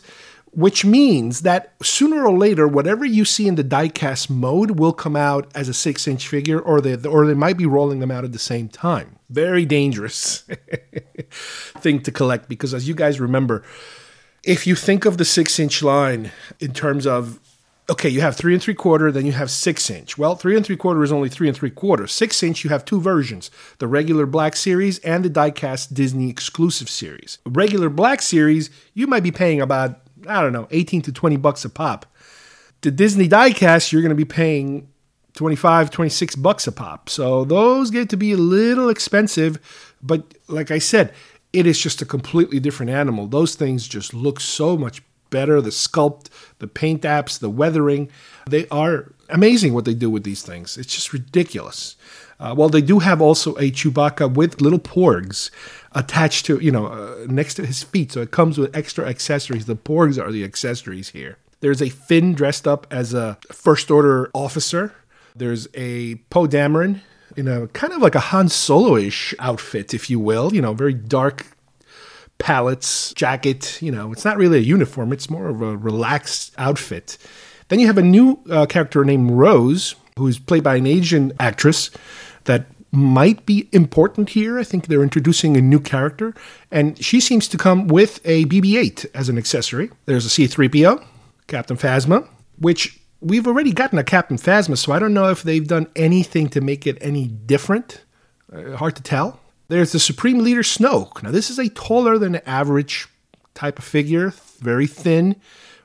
which means that sooner or later, whatever you see in the diecast mode will come out as a six inch figure, or they, or they might be rolling them out at the same time. Very dangerous thing to collect because, as you guys remember, if you think of the six inch line in terms of okay, you have three and three quarter, then you have six inch. Well, three and three quarter is only three and three quarter. Six inch, you have two versions the regular black series and the diecast Disney exclusive series. Regular black series, you might be paying about, I don't know, 18 to 20 bucks a pop. The Disney diecast, you're going to be paying 25, 26 bucks a pop. So those get to be a little expensive, but like I said, it is just a completely different animal. Those things just look so much better. The sculpt, the paint apps, the weathering, they are amazing what they do with these things. It's just ridiculous. Uh, well, they do have also a Chewbacca with little porgs attached to, you know, uh, next to his feet. So it comes with extra accessories. The porgs are the accessories here. There's a Finn dressed up as a First Order officer. There's a Poe Dameron in a kind of like a Han Solo ish outfit, if you will, you know, very dark palettes, jacket. You know, it's not really a uniform, it's more of a relaxed outfit. Then you have a new uh, character named Rose, who's played by an Asian actress that might be important here. I think they're introducing a new character, and she seems to come with a BB 8 as an accessory. There's a C3PO, Captain Phasma, which we've already gotten a Captain Phasma, so I don't know if they've done anything to make it any different. Uh, hard to tell. There's the Supreme Leader Snoke. Now, this is a taller than average type of figure, very thin,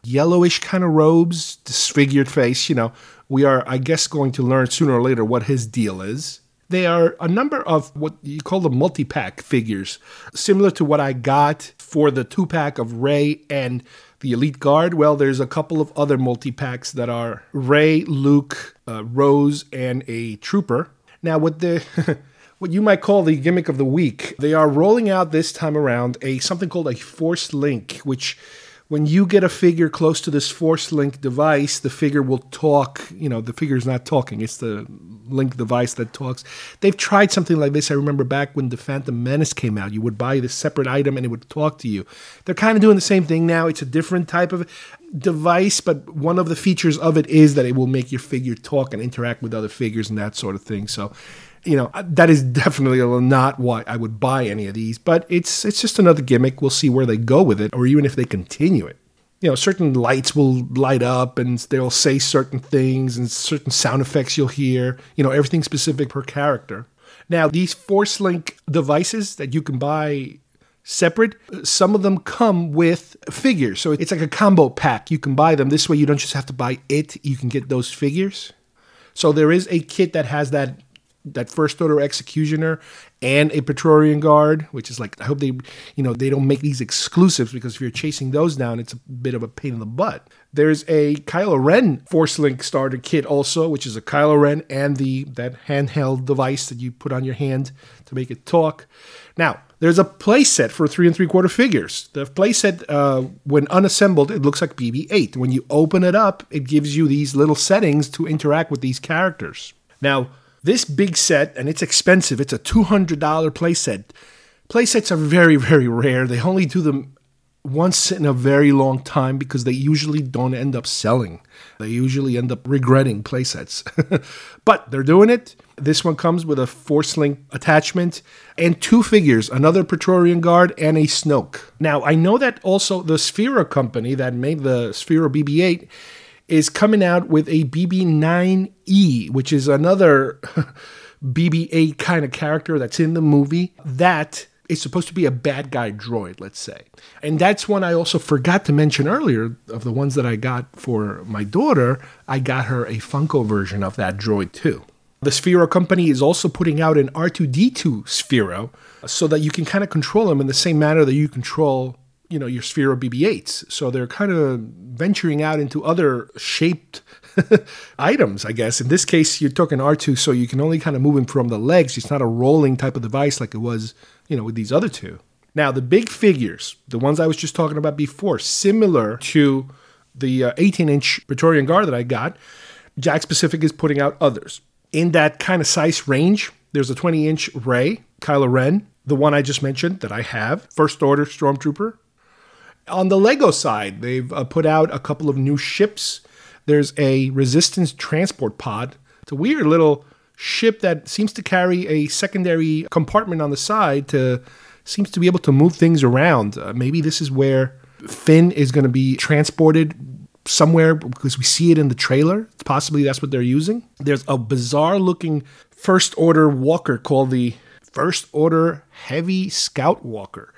yellowish kind of robes, disfigured face. You know, we are, I guess, going to learn sooner or later what his deal is. They are a number of what you call the multi pack figures, similar to what I got for the two pack of Rey and the Elite Guard. Well, there's a couple of other multi packs that are Rey, Luke, uh, Rose, and a Trooper. Now, what the what you might call the gimmick of the week, they are rolling out this time around a something called a Force Link, which when you get a figure close to this force link device, the figure will talk. You know, the figure is not talking, it's the link device that talks. They've tried something like this. I remember back when the Phantom Menace came out, you would buy this separate item and it would talk to you. They're kind of doing the same thing now. It's a different type of device, but one of the features of it is that it will make your figure talk and interact with other figures and that sort of thing. So you know that is definitely not why I would buy any of these, but it's it's just another gimmick. We'll see where they go with it, or even if they continue it. You know, certain lights will light up and they'll say certain things and certain sound effects you'll hear. You know, everything specific per character. Now, these Force Link devices that you can buy separate, some of them come with figures. So it's like a combo pack. You can buy them. This way, you don't just have to buy it, you can get those figures. So there is a kit that has that that first order executioner and a Praetorian guard, which is like I hope they you know they don't make these exclusives because if you're chasing those down, it's a bit of a pain in the butt. There's a Kylo Ren Force Link starter kit also, which is a Kylo Ren and the that handheld device that you put on your hand to make it talk. Now, there's a playset for three and three quarter figures. The playset, uh, when unassembled, it looks like BB-8. When you open it up, it gives you these little settings to interact with these characters. Now, this big set, and it's expensive, it's a $200 playset. Playsets are very, very rare. They only do them once in a very long time because they usually don't end up selling. They usually end up regretting playsets. but they're doing it. This one comes with a Force Link attachment and two figures another Praetorian Guard and a Snoke. Now, I know that also the Sphero company that made the Sphero BB 8 is coming out with a BB9E, which is another BB 8 kind of character that's in the movie. That is supposed to be a bad guy droid, let's say. And that's one I also forgot to mention earlier of the ones that I got for my daughter. I got her a Funko version of that droid too. The Sphero company is also putting out an R2D2 Sphero so that you can kind of control them in the same manner that you control you know your Sphero BB-8s. So they're kind of venturing out into other shaped items, I guess. In this case, you're talking R2, so you can only kind of move him from the legs. It's not a rolling type of device like it was, you know, with these other two. Now, the big figures, the ones I was just talking about before, similar to the 18 uh, Praetorian Guard that I got, Jakks Pacific is putting out others. In that kind of size range, there's a 20 inch Rey Kylo Ren, the one I just mentioned that I have, First Order Stormtrooper, on the Lego side, they've uh, put out a couple of new ships. There's a resistance transport pod. It's a weird little ship that seems to carry a secondary compartment on the side to seems to be able to move things around. Uh, maybe this is where Finn is going to be transported somewhere because we see it in the trailer. Possibly that's what they're using. There's a bizarre looking first order walker called the First Order Heavy Scout Walker.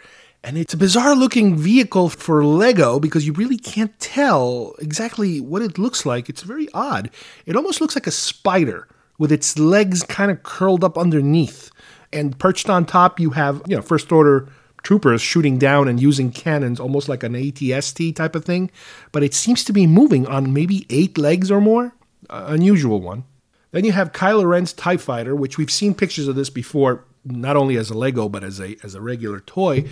And it's a bizarre looking vehicle for Lego because you really can't tell exactly what it looks like. It's very odd. It almost looks like a spider with its legs kind of curled up underneath. And perched on top, you have, you know, first order troopers shooting down and using cannons, almost like an ATST type of thing. But it seems to be moving on maybe eight legs or more. Uh, unusual one. Then you have Kylo Ren's TIE Fighter, which we've seen pictures of this before, not only as a Lego, but as a, as a regular toy.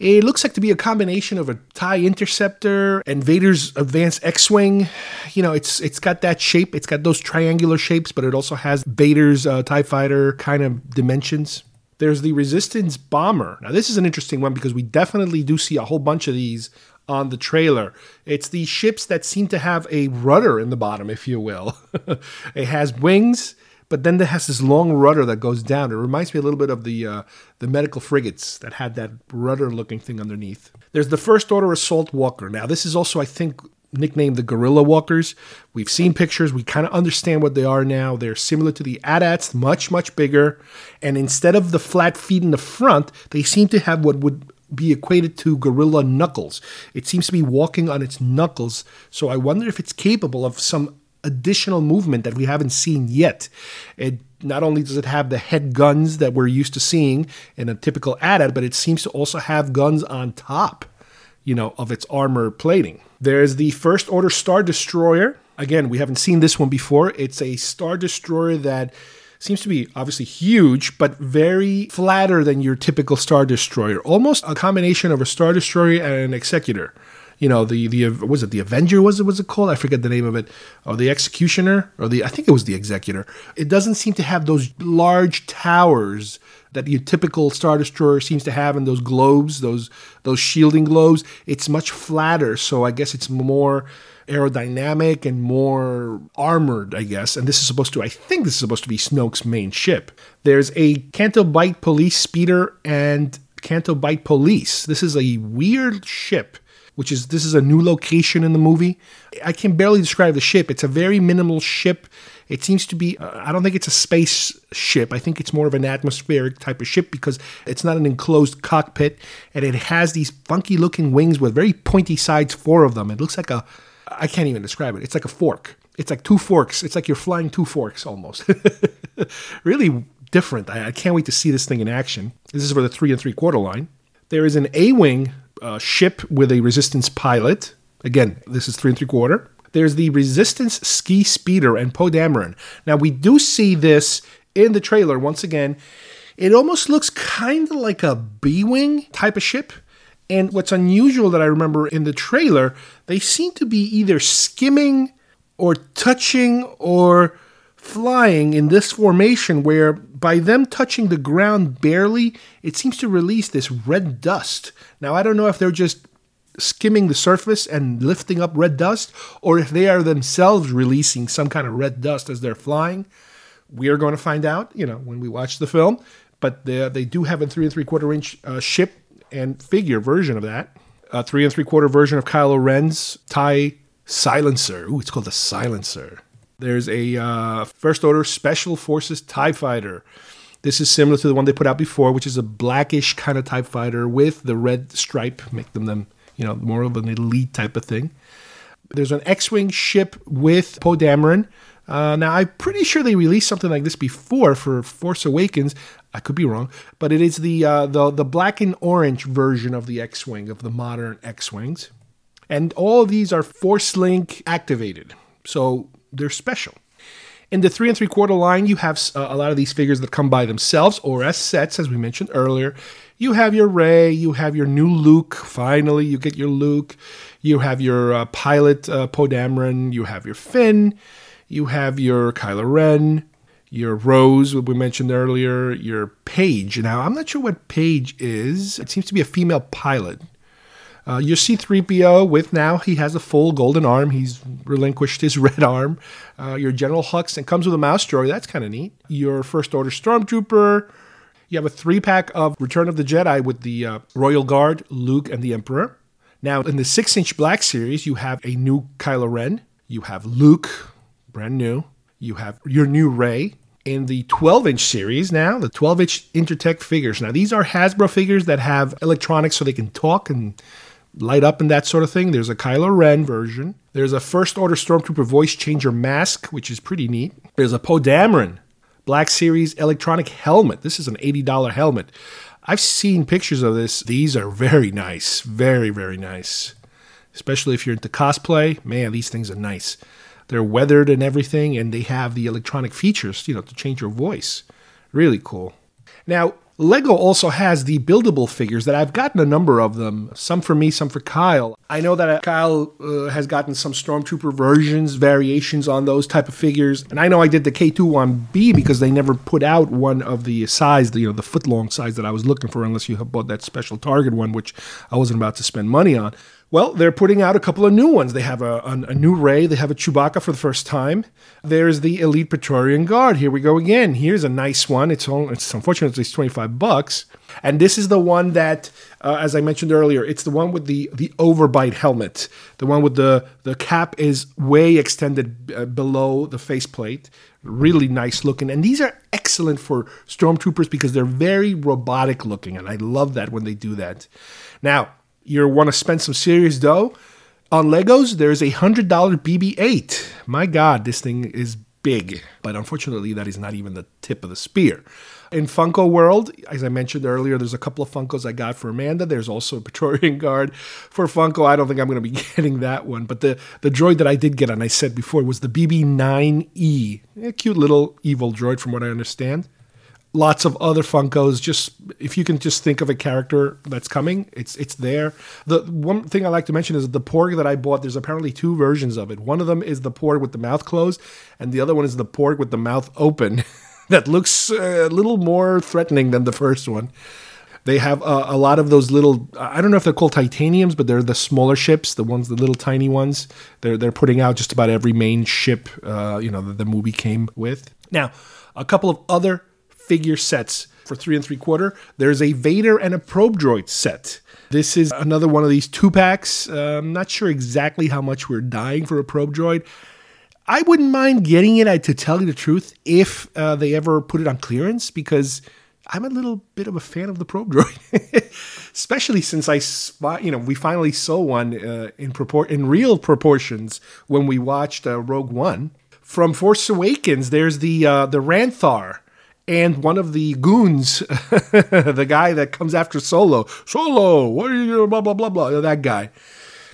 It looks like to be a combination of a TIE interceptor and Vader's advanced X-wing. You know, it's it's got that shape. It's got those triangular shapes, but it also has Vader's uh, TIE fighter kind of dimensions. There's the Resistance bomber. Now, this is an interesting one because we definitely do see a whole bunch of these on the trailer. It's these ships that seem to have a rudder in the bottom, if you will. it has wings but then it has this long rudder that goes down. It reminds me a little bit of the uh, the medical frigates that had that rudder looking thing underneath. There's the First Order Assault Walker. Now, this is also, I think, nicknamed the Gorilla Walkers. We've seen pictures. We kind of understand what they are now. They're similar to the AT-ATs, much, much bigger. And instead of the flat feet in the front, they seem to have what would be equated to gorilla knuckles. It seems to be walking on its knuckles. So I wonder if it's capable of some additional movement that we haven't seen yet. It not only does it have the head guns that we're used to seeing in a typical AT-AT, but it seems to also have guns on top, you know, of its armor plating. There's the First Order Star Destroyer. Again, we haven't seen this one before. It's a Star Destroyer that seems to be obviously huge, but very flatter than your typical Star Destroyer. Almost a combination of a Star Destroyer and an Executor you know the the was it the Avenger was it was it called I forget the name of it or the Executioner or the I think it was the Executor. It doesn't seem to have those large towers that your typical star destroyer seems to have in those globes, those those shielding globes. It's much flatter, so I guess it's more aerodynamic and more armored, I guess. And this is supposed to, I think this is supposed to be Snoke's main ship. There's a Canto Bight police speeder and Canto Bight police. This is a weird ship which is this is a new location in the movie. I can barely describe the ship. It's a very minimal ship. It seems to be, uh, I don't think it's a space ship. I think it's more of an atmospheric type of ship because it's not an enclosed cockpit and it has these funky looking wings with very pointy sides, four of them. It looks like a, I can't even describe it. It's like a fork. It's like two forks. It's like you're flying two forks almost. really different. I, I can't wait to see this thing in action. This is for the three and three quarter line. There is an A Wing uh, ship with a resistance pilot. Again, this is three and three quarter. There's the resistance ski speeder and Poe Dameron. Now we do see this in the trailer once again. It almost looks kind of like a B wing type of ship. And what's unusual that I remember in the trailer, they seem to be either skimming or touching or flying in this formation where by them touching the ground barely, it seems to release this red dust. Now, I don't know if they're just skimming the surface and lifting up red dust, or if they are themselves releasing some kind of red dust as they're flying. We are going to find out, you know, when we watch the film. But they, they do have a three and three quarter inch uh, ship and figure version of that. A three and three quarter version of Kylo Ren's TIE silencer. Ooh, it's called the silencer. There's a uh, First Order Special Forces TIE Fighter. This is similar to the one they put out before, which is a blackish kind of TIE Fighter with the red stripe, make them, them you know, more of an elite type of thing. There's an X-Wing ship with Poe Dameron. Uh, now, I'm pretty sure they released something like this before for Force Awakens. I could be wrong, but it is the uh, the the black and orange version of the X-wing of the modern X-wings, and all these are Force Link activated. So they're special. In the three and three quarter line, you have uh, a lot of these figures that come by themselves or as sets, as we mentioned earlier. You have your Rey, you have your new Luke. Finally, you get your Luke. You have your uh, pilot uh, Poe Dameron. You have your Finn. You have your Kylo Ren. Your Rose, we mentioned earlier. Your Paige. Now, I'm not sure what Paige is. It seems to be a female pilot. Uh, your C3PO with now he has a full golden arm. He's relinquished his red arm. Uh, your General Hux and comes with a mouse droid. That's kind of neat. Your First Order Stormtrooper. You have a three pack of Return of the Jedi with the uh, Royal Guard, Luke, and the Emperor. Now, in the six inch black series, you have a new Kylo Ren. You have Luke, brand new. You have your new Rey. In the 12 inch series now, the 12 inch Interactech figures. Now, these are Hasbro figures that have electronics so they can talk and light up and that sort of thing. There's a Kylo Ren version. There's a First Order Stormtrooper voice changer mask, which is pretty neat. There's a Poe Dameron Black Series electronic helmet. This is an $80 helmet. I've seen pictures of this. These are very nice. Very, very nice. Especially if you're into cosplay. Man, these things are nice. They're weathered and everything, and they have the electronic features, you know, to change your voice. Really cool. Now, Lego also has the buildable figures that I've gotten a number of them, some for me, some for Kyle. I know that Kyle uh, has gotten some Stormtrooper versions, variations on those type of figures, and I know I did the K21B because they never put out one of the size, you know, the foot long size that I was looking for, unless you have bought that special Target one, which I wasn't about to spend money on. Well, they're putting out a couple of new ones. They have a, a, a, new Rey. They have a Chewbacca for the first time. There's the Elite Praetorian Guard. Here we go again. Here's a nice one. It's, it's unfortunately it's 25 bucks. And this is the one that, uh, as I mentioned earlier, it's the one with the the overbite helmet. The one with the the cap is way extended uh, below the faceplate. Really nice looking. And these are excellent for stormtroopers because they're very robotic looking, and I love that when they do that. Now, you want to spend some serious dough on Legos, there's a $100 BB 8. My God, this thing is big, but unfortunately, that is not even the tip of the spear. In Funko World, as I mentioned earlier, there's a couple of Funkos I got for Amanda. There's also a Praetorian Guard for Funko. I don't think I'm going to be getting that one, but the, the droid that I did get, and I said before, was the BB9E. A cute little evil droid, from what I understand lots of other Funkos. Just if you can just think of a character that's coming, it's it's there. The one thing I like to mention is the Porg that I bought. There's apparently two versions of it. One of them is the Porg with the mouth closed, and the other one is the Porg with the mouth open. that looks uh, a little more threatening than the first one. They have uh, a lot of those little. I don't know if they're called titaniums, but they're the smaller ships, the ones, the little tiny ones. They're they're putting out just about every main ship. Uh, you know, that the movie came with. Now, a couple of other figure sets for three and three quarter. There's a Vader and a probe droid set. This is another one of these two packs. Uh, I'm not sure exactly how much we're dying for a probe droid. I wouldn't mind getting it, to tell you the truth, if uh, they ever put it on clearance, because I'm a little bit of a fan of the probe droid, especially since I, you know, we finally saw one uh, in propor- in real proportions when we watched uh, Rogue One. From Force Awakens, there's the uh, the Rathtar and one of the goons, the guy that comes after Solo, Solo, what are you doing? Blah blah blah blah. That guy.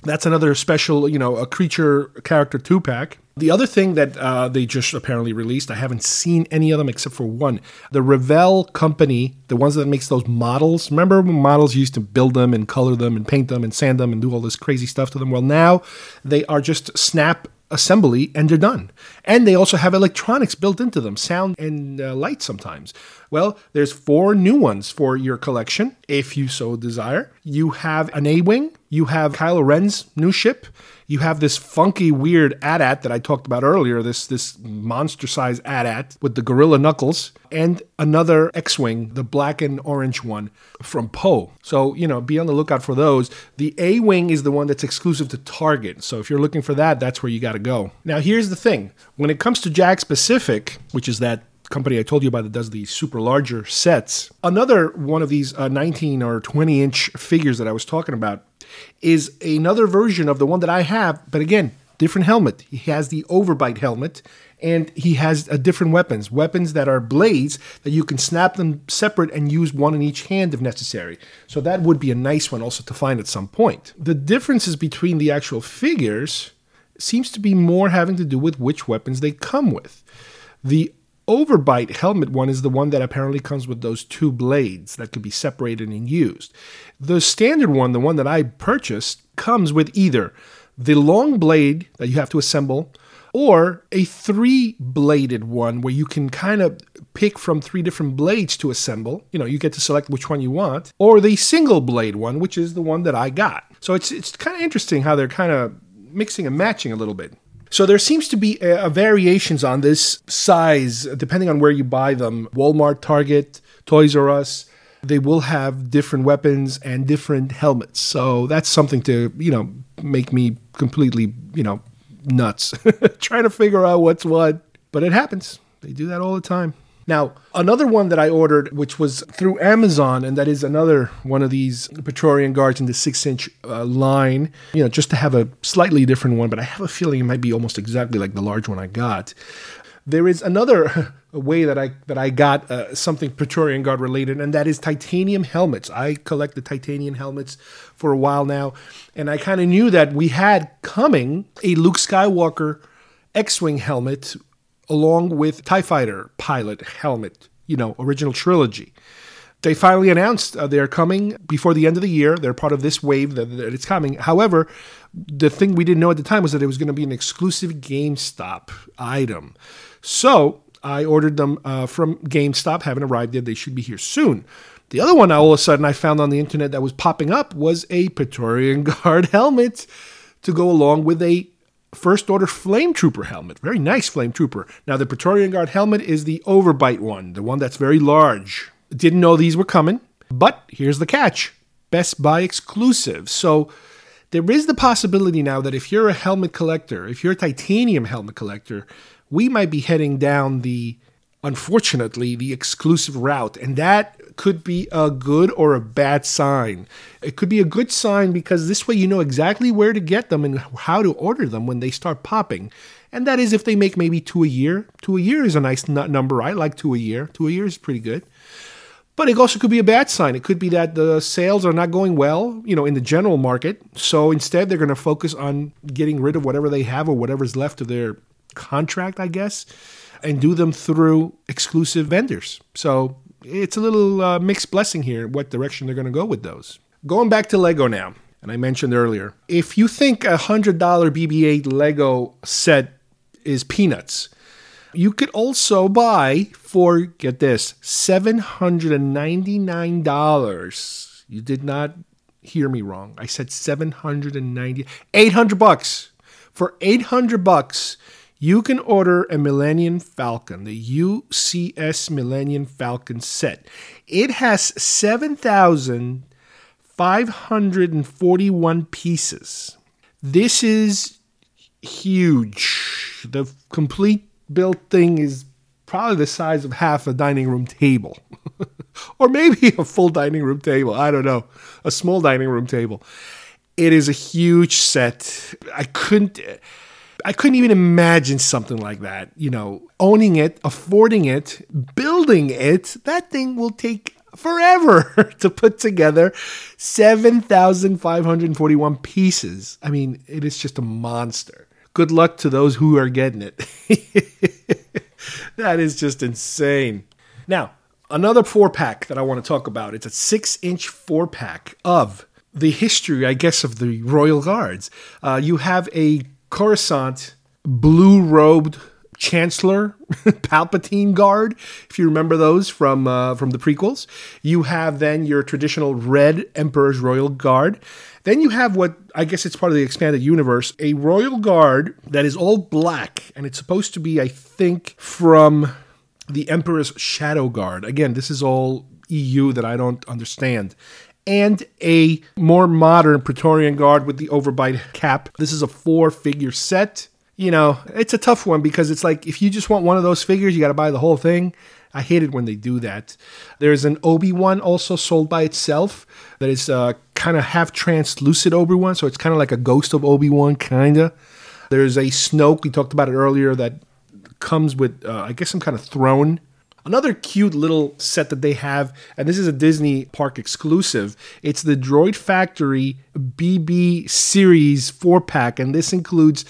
That's another special, you know, a creature character two pack. The other thing that uh, they just apparently released, I haven't seen any of them except for one. The Revell company, the ones that makes those models. Remember when models used to build them and color them and paint them and sand them and do all this crazy stuff to them? Well, now they are just snap assembly and they're done. And they also have electronics built into them, sound and uh, light sometimes. Well, there's four new ones for your collection, if you so desire. You have an A-Wing, you have Kylo Ren's new ship, you have this funky, weird AT-AT that I talked about earlier, this this monster-sized AT-AT with the gorilla knuckles, and another X-wing, the black and orange one from Poe. So you know, be on the lookout for those. The A-wing is the one that's exclusive to Target. So if you're looking for that, that's where you got to go. Now here's the thing: when it comes to Jakks Pacific, which is that company I told you about that does these super larger sets. Another one of these uh, 19 or 20 inch figures that I was talking about is another version of the one that I have, but again, different helmet. He has the overbite helmet and he has uh, different weapons, weapons that are blades that you can snap them separate and use one in each hand if necessary. So that would be a nice one also to find at some point. The differences between the actual figures seems to be more having to do with which weapons they come with. The overbite helmet one is the one that apparently comes with those two blades that could be separated and used. The standard one, the one that I purchased, comes with either the long blade that you have to assemble or a three bladed one where you can kind of pick from three different blades to assemble. You know, you get to select which one you want, or the single blade one, which is the one that I got. So it's it's kind of interesting how they're kind of mixing and matching a little bit. So there seems to be a, a variations on this size depending on where you buy them. Walmart, Target, Toys R Us, they will have different weapons and different helmets. So that's something to, you know, make me completely, you know, nuts trying to figure out what's what. But it happens. They do that all the time. Now, another one that I ordered, which was through Amazon, and that is another one of these Praetorian guards in the six inch uh, line, you know, just to have a slightly different one, but I have a feeling it might be almost exactly like the large one I got. There is another way that I that I got uh, something Praetorian Guard related, and that is titanium helmets. I collect the titanium helmets for a while now, and I kind of knew that we had coming a Luke Skywalker X-wing helmet along with TIE Fighter pilot helmet, you know, original trilogy. They finally announced uh, they're coming before the end of the year. They're part of this wave that, that it's coming. However, the thing we didn't know at the time was that it was going to be an exclusive GameStop item. So I ordered them uh, from GameStop, haven't arrived yet. They should be here soon. The other one, all of a sudden, I found on the internet that was popping up was a Praetorian Guard helmet to go along with a First Order Flame Trooper helmet. Very nice Flame Trooper. Now, the Praetorian Guard helmet is the overbite one, the one that's very large. Didn't know these were coming, but here's the catch Best Buy exclusive. So, there is the possibility now that if you're a helmet collector, if you're a titanium helmet collector, we might be heading down the, unfortunately, the exclusive route. And that could be a good or a bad sign. It could be a good sign because this way you know exactly where to get them and how to order them when they start popping. And that is if they make maybe two a year. Two a year is a nice number. I like two a year. Two a year is pretty good. But it also could be a bad sign. It could be that the sales are not going well, you know, in the general market. So instead, they're going to focus on getting rid of whatever they have or whatever's left of their contract, I guess, and do them through exclusive vendors. So it's a little uh, mixed blessing here what direction they're going to go with those. Going back to Lego now, and I mentioned earlier, if you think a $100 BB 8 Lego set is peanuts, you could also buy for, get this, $799. You did not hear me wrong. I said 790 800 bucks. For 800 bucks, you can order a Millennium Falcon, the UCS Millennium Falcon set. It has 7,541 pieces. This is huge. The complete built thing is probably the size of half a dining room table. or maybe a full dining room table. I don't know. A small dining room table. It is a huge set. I couldn't I couldn't even imagine something like that. You know, owning it, affording it, building it. That thing will take forever to put together 7,541 pieces. I mean, it is just a monster. Good luck to those who are getting it. that is just insane. Now, another four pack that I want to talk about. It's a six inch four pack of the history, I guess, of the Royal Guards. Uh, you have a Coruscant blue robed Chancellor Palpatine guard, if you remember those from uh, from the prequels. You have then your traditional red Emperor's Royal Guard. Then you have what I guess it's part of the expanded universe, a Royal Guard that is all black, and it's supposed to be, I think, from the Emperor's Shadow Guard. Again, this is all EU that I don't understand and a more modern Praetorian Guard with the overbite cap. This is a four figure set. You know, it's a tough one because it's like if you just want one of those figures, you got to buy the whole thing. I hate it when they do that. There's an Obi Wan also sold by itself that is uh, kind of half translucent Obi Wan, so it's kind of like a ghost of Obi Wan, kind of. There's a Snoke, we talked about it earlier, that comes with, uh, I guess, some kind of throne Another cute little set that they have, and this is a Disney park exclusive. It's the Droid Factory BB Series 4 pack, and this includes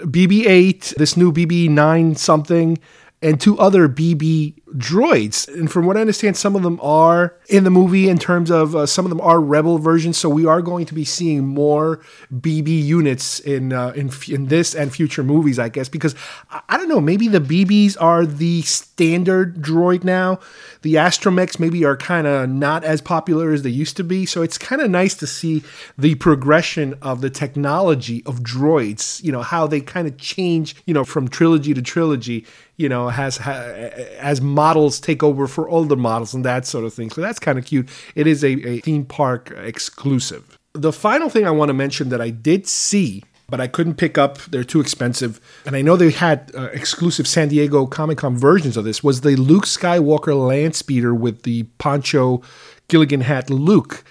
BB 8, this new BB 9 something, and two other BB droids. And from what I understand, some of them are in the movie in terms of uh, some of them are Rebel versions. So we are going to be seeing more BB units in uh, in in this and future movies, I guess. Because I, I don't know, maybe the BBs are the standard droid now. The astromechs maybe are kind of not as popular as they used to be. So it's kind of nice to see the progression of the technology of droids. You know how they kind of change. You know from trilogy to trilogy. You know has ha, as models take over for older models and that sort of thing. So that's kind of cute. It is a, a theme park exclusive. The final thing I want to mention that I did see but I couldn't pick up. They're too expensive. And I know they had uh, exclusive San Diego Comic Con versions of this. Was the Luke Skywalker land speeder with the poncho Gilligan hat Luke?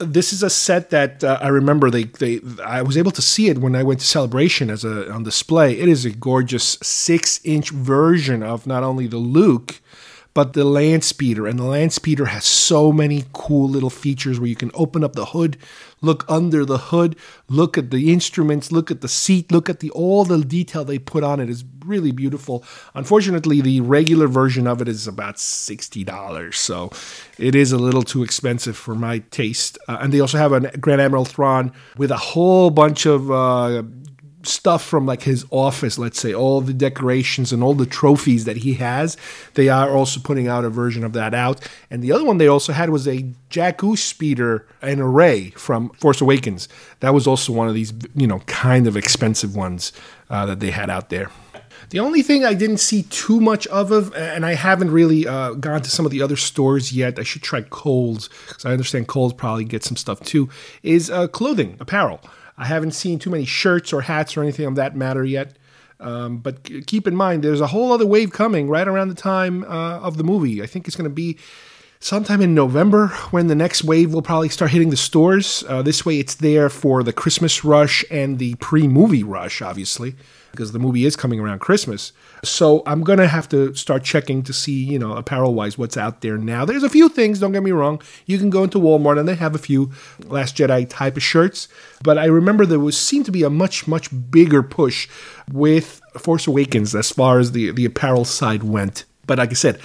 This is a set that uh, I remember they, they I was able to see it when I went to Celebration as a on display. It is a gorgeous six inch version of not only the Luke but the land speeder and the land speeder has so many cool little features where you can open up the hood look under the hood. Look at the instruments. Look at the seat. Look at the all the detail they put on it is really beautiful. Unfortunately the regular version of it is about $60 so it is a little too expensive for my taste. Uh, and they also have a grand admiral thrawn with a whole bunch of uh, stuff from like his office, let's say, all the decorations and all the trophies that he has. They are also putting out a version of that out. And the other one they also had was a Jakku speeder and a Rey from Force Awakens. That was also one of these, you know, kind of expensive ones uh, that they had out there. The only thing I didn't see too much of, of and I haven't really uh, gone to some of the other stores yet. I should try Kohl's because I understand Kohl's probably gets some stuff too. Is uh, clothing, apparel. I haven't seen too many shirts or hats or anything of that matter yet. Um, but keep in mind, there's a whole other wave coming right around the time uh, of the movie. I think it's going to be sometime in November when the next wave will probably start hitting the stores. Uh, this way, it's there for the Christmas rush and the pre movie rush, obviously because the movie is coming around Christmas. So I'm gonna have to start checking to see, you know, apparel wise, what's out there now. There's a few things. Don't get me wrong. You can go into Walmart and they have a few Last Jedi type of shirts. But I remember there was seemed to be a much much bigger push with Force Awakens as far as the the apparel side went. But like I said,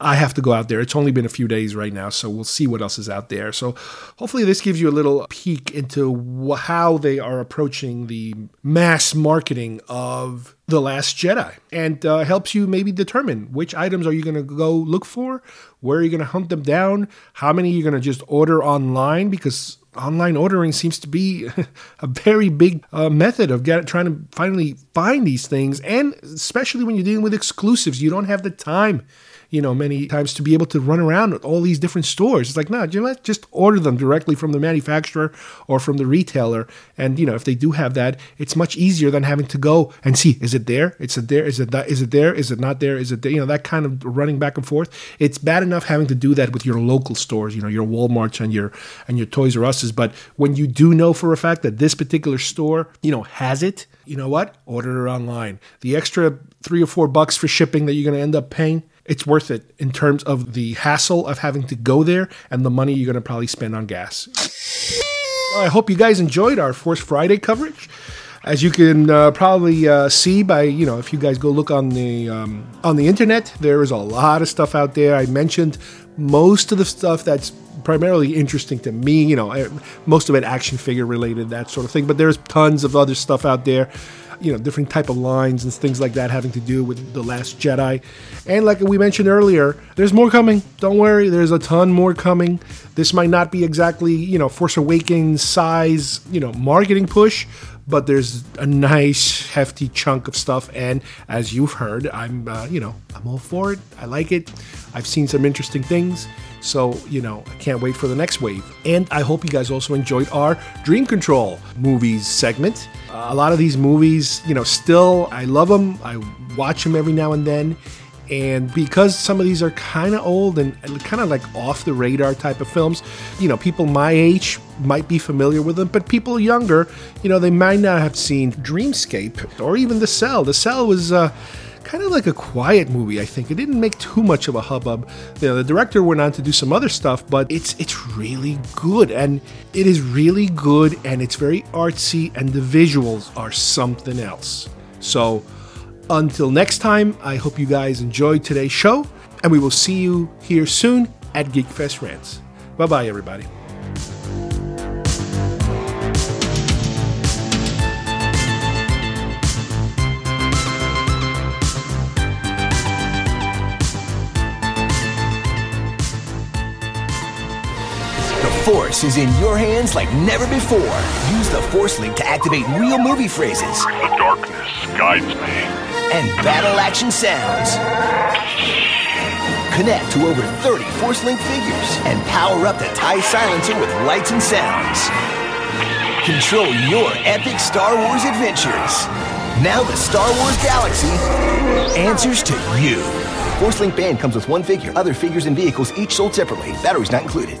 I have to go out there. It's only been a few days right now, so we'll see what else is out there. So hopefully, this gives you a little peek into how they are approaching the mass marketing of The Last Jedi and uh, helps you maybe determine which items are you going to go look for, where are you going to hunt them down, how many are you going to just order online because online ordering seems to be a very big uh, method of get, trying to finally find these things and especially when you're dealing with exclusives you don't have the time you know, many times to be able to run around with all these different stores. It's like, no, you know just order them directly from the manufacturer or from the retailer. And, you know, if they do have that, it's much easier than having to go and see, is it there? Is it there? Is it that? Is it there? Is it not there? Is it there? You know, that kind of running back and forth. It's bad enough having to do that with your local stores, you know, your Walmarts and your, and your Toys R Us's. But when you do know for a fact that this particular store, you know, has it, you know what? Order it online. The extra three or four bucks for shipping that you're going to end up paying, it's worth it in terms of the hassle of having to go there and the money you're going to probably spend on gas. I hope you guys enjoyed our Force Friday coverage. As you can uh, probably uh, see by you know if you guys go look on the um, on the internet, there is a lot of stuff out there. I mentioned most of the stuff that's primarily interesting to me. You know, eh, most of it action figure related, that sort of thing. But there's tons of other stuff out there you know different type of lines and things like that having to do with the last jedi. And like we mentioned earlier there's more coming. Don't worry there's a ton more coming. This might not be exactly you know force awakens size you know marketing push but there's a nice hefty chunk of stuff. And as you've heard i'm uh, you know i'm all for it. I like it i've seen some interesting things so, you know, I can't wait for the next wave. And I hope you guys also enjoyed our Dream Control movies segment. Uh, a lot of these movies, you know, still, I love them. I watch them every now and then. And because some of these are kind of old and, kind of like off the radar type of films, you know, people my age might be familiar with them, but people younger, you know, they might not have seen Dreamscape or even The Cell. The Cell was, uh, kind of like a quiet movie. I think it didn't make too much of a hubbub. You know, the director went on to do some other stuff, but it's it's really good, and it is really good, and it's very artsy, and the visuals are something else. So, until next time, I hope you guys enjoyed today's show, and we will see you here soon at GeekFest Rants. Bye bye, everybody. Force is in your hands like never before. Use the Force link to activate real movie phrases. The darkness guides me. And battle action sounds. Connect to over 30 Force Link figures and power up the TIE silencer with lights and sounds. Control your epic Star Wars adventures. Now the Star Wars galaxy answers to you. Force Link Band comes with one figure. Other figures and vehicles each sold separately. Batteries not included.